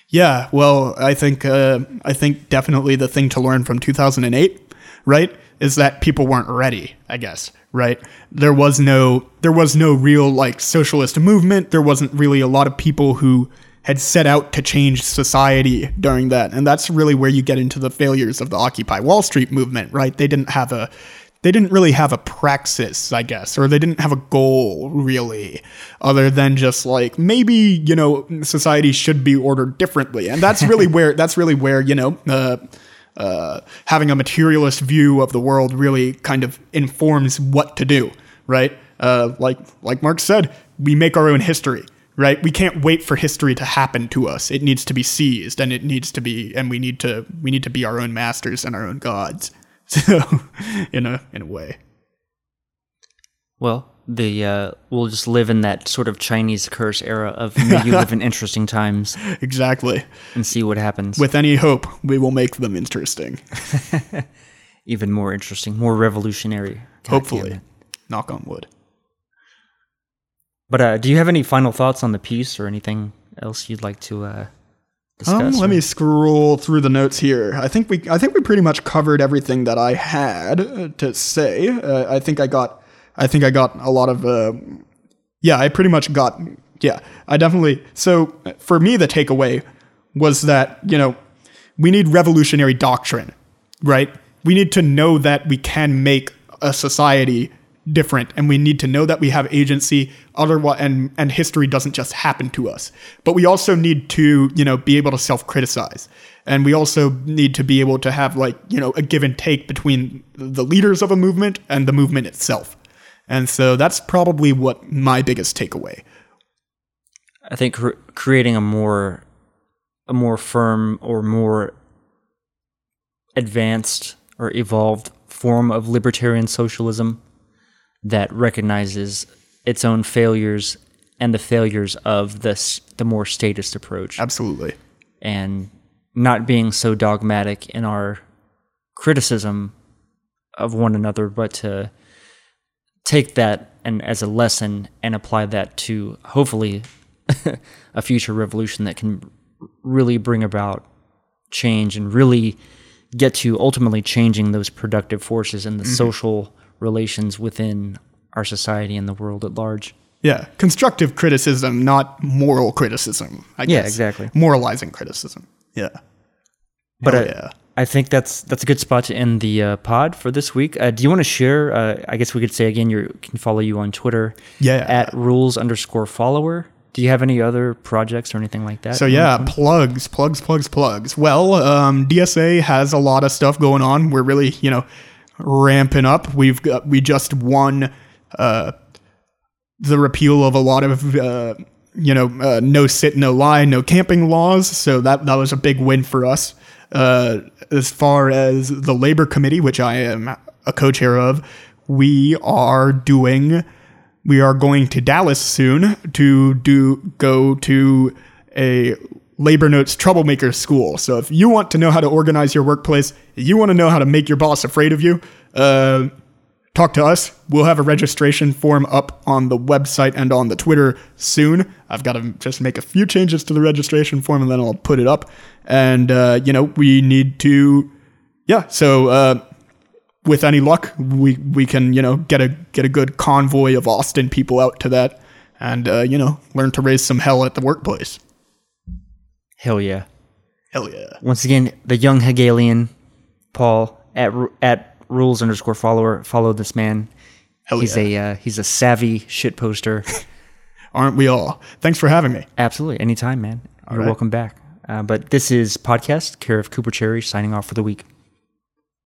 Yeah, well, I think uh, I think definitely the thing to learn from 2008, right, is that people weren't ready. I guess, right? There was no there was no real like socialist movement. There wasn't really a lot of people who had set out to change society during that, and that's really where you get into the failures of the Occupy Wall Street movement, right? They didn't have a they didn't really have a praxis, I guess, or they didn't have a goal really, other than just like maybe you know society should be ordered differently, and that's really [LAUGHS] where that's really where you know. Uh, uh, having a materialist view of the world really kind of informs what to do, right? Uh, like like Marx said, we make our own history, right? We can't wait for history to happen to us. It needs to be seized, and it needs to be, and we need to we need to be our own masters and our own gods. [LAUGHS] So, in a in a way. Well, the uh, we'll just live in that sort of Chinese curse era of may you live in [LAUGHS] interesting times. Exactly. And see what happens. With any hope, we will make them interesting. [LAUGHS] Even more interesting, more revolutionary. God Hopefully. Knock on wood. But uh, do you have any final thoughts on the piece or anything else you'd like to uh, um, let me scroll through the notes here. I think we I think we pretty much covered everything that I had uh, to say. Uh, I think I got I think I got a lot of uh, yeah. I pretty much got yeah. I definitely so for me the takeaway was that you know we need revolutionary doctrine, right? We need to know that we can make a society different and we need to know that we have agency otherwise and and history doesn't just happen to us but we also need to you know be able to self-criticize and we also need to be able to have like you know a give and take between the leaders of a movement and the movement itself and so that's probably what my biggest takeaway. I think cr- creating a more a more firm or more advanced or evolved form of libertarian socialism that recognizes its own failures and the failures of this the more statist approach. Absolutely. And not being so dogmatic in our criticism of one another but to take that and as a lesson and apply that to hopefully [LAUGHS] a future revolution that can really bring about change and really get to ultimately changing those productive forces and the social relations within our society and the world at large. yeah constructive criticism not moral criticism i guess Yeah, exactly. moralizing criticism yeah But uh, yeah. I think that's that's a good spot to end the uh, pod for this week. Uh, do you want to share? Uh, I guess we could say again, you can follow you on Twitter. Yeah. At rules underscore follower. Do you have any other projects or anything like that? So yeah, plugs, plugs, plugs, plugs. Well, um, DSA has a lot of stuff going on. We're really, you know, ramping up. We've got we just won uh, the repeal of a lot of uh, you know uh, no sit, no lie, no camping laws. So that that was a big win for us. Uh, as far as the labor committee, which I am a co-chair of, we are doing we are going to Dallas soon to do go to a labor notes troublemaker school. So if you want to know how to organize your workplace, you want to know how to make your boss afraid of you, uh, talk to us. We'll have a registration form up on the website and on the Twitter soon. I've got to just make a few changes to the registration form and then I'll put it up. And uh, you know, we need to, yeah. So uh, with any luck, we we can you know get a get a good convoy of Austin people out to that, and uh, you know learn to raise some hell at the workplace. Hell yeah. Hell yeah! Once again, the young Hegelian, Paul at at rules underscore follower. Follow this man. Hell he's yeah! a uh, he's a savvy shit poster. [LAUGHS] Aren't we all? Thanks for having me. Absolutely, anytime, man. You're right. welcome back. Uh, but this is podcast care of Cooper Cherry signing off for the week.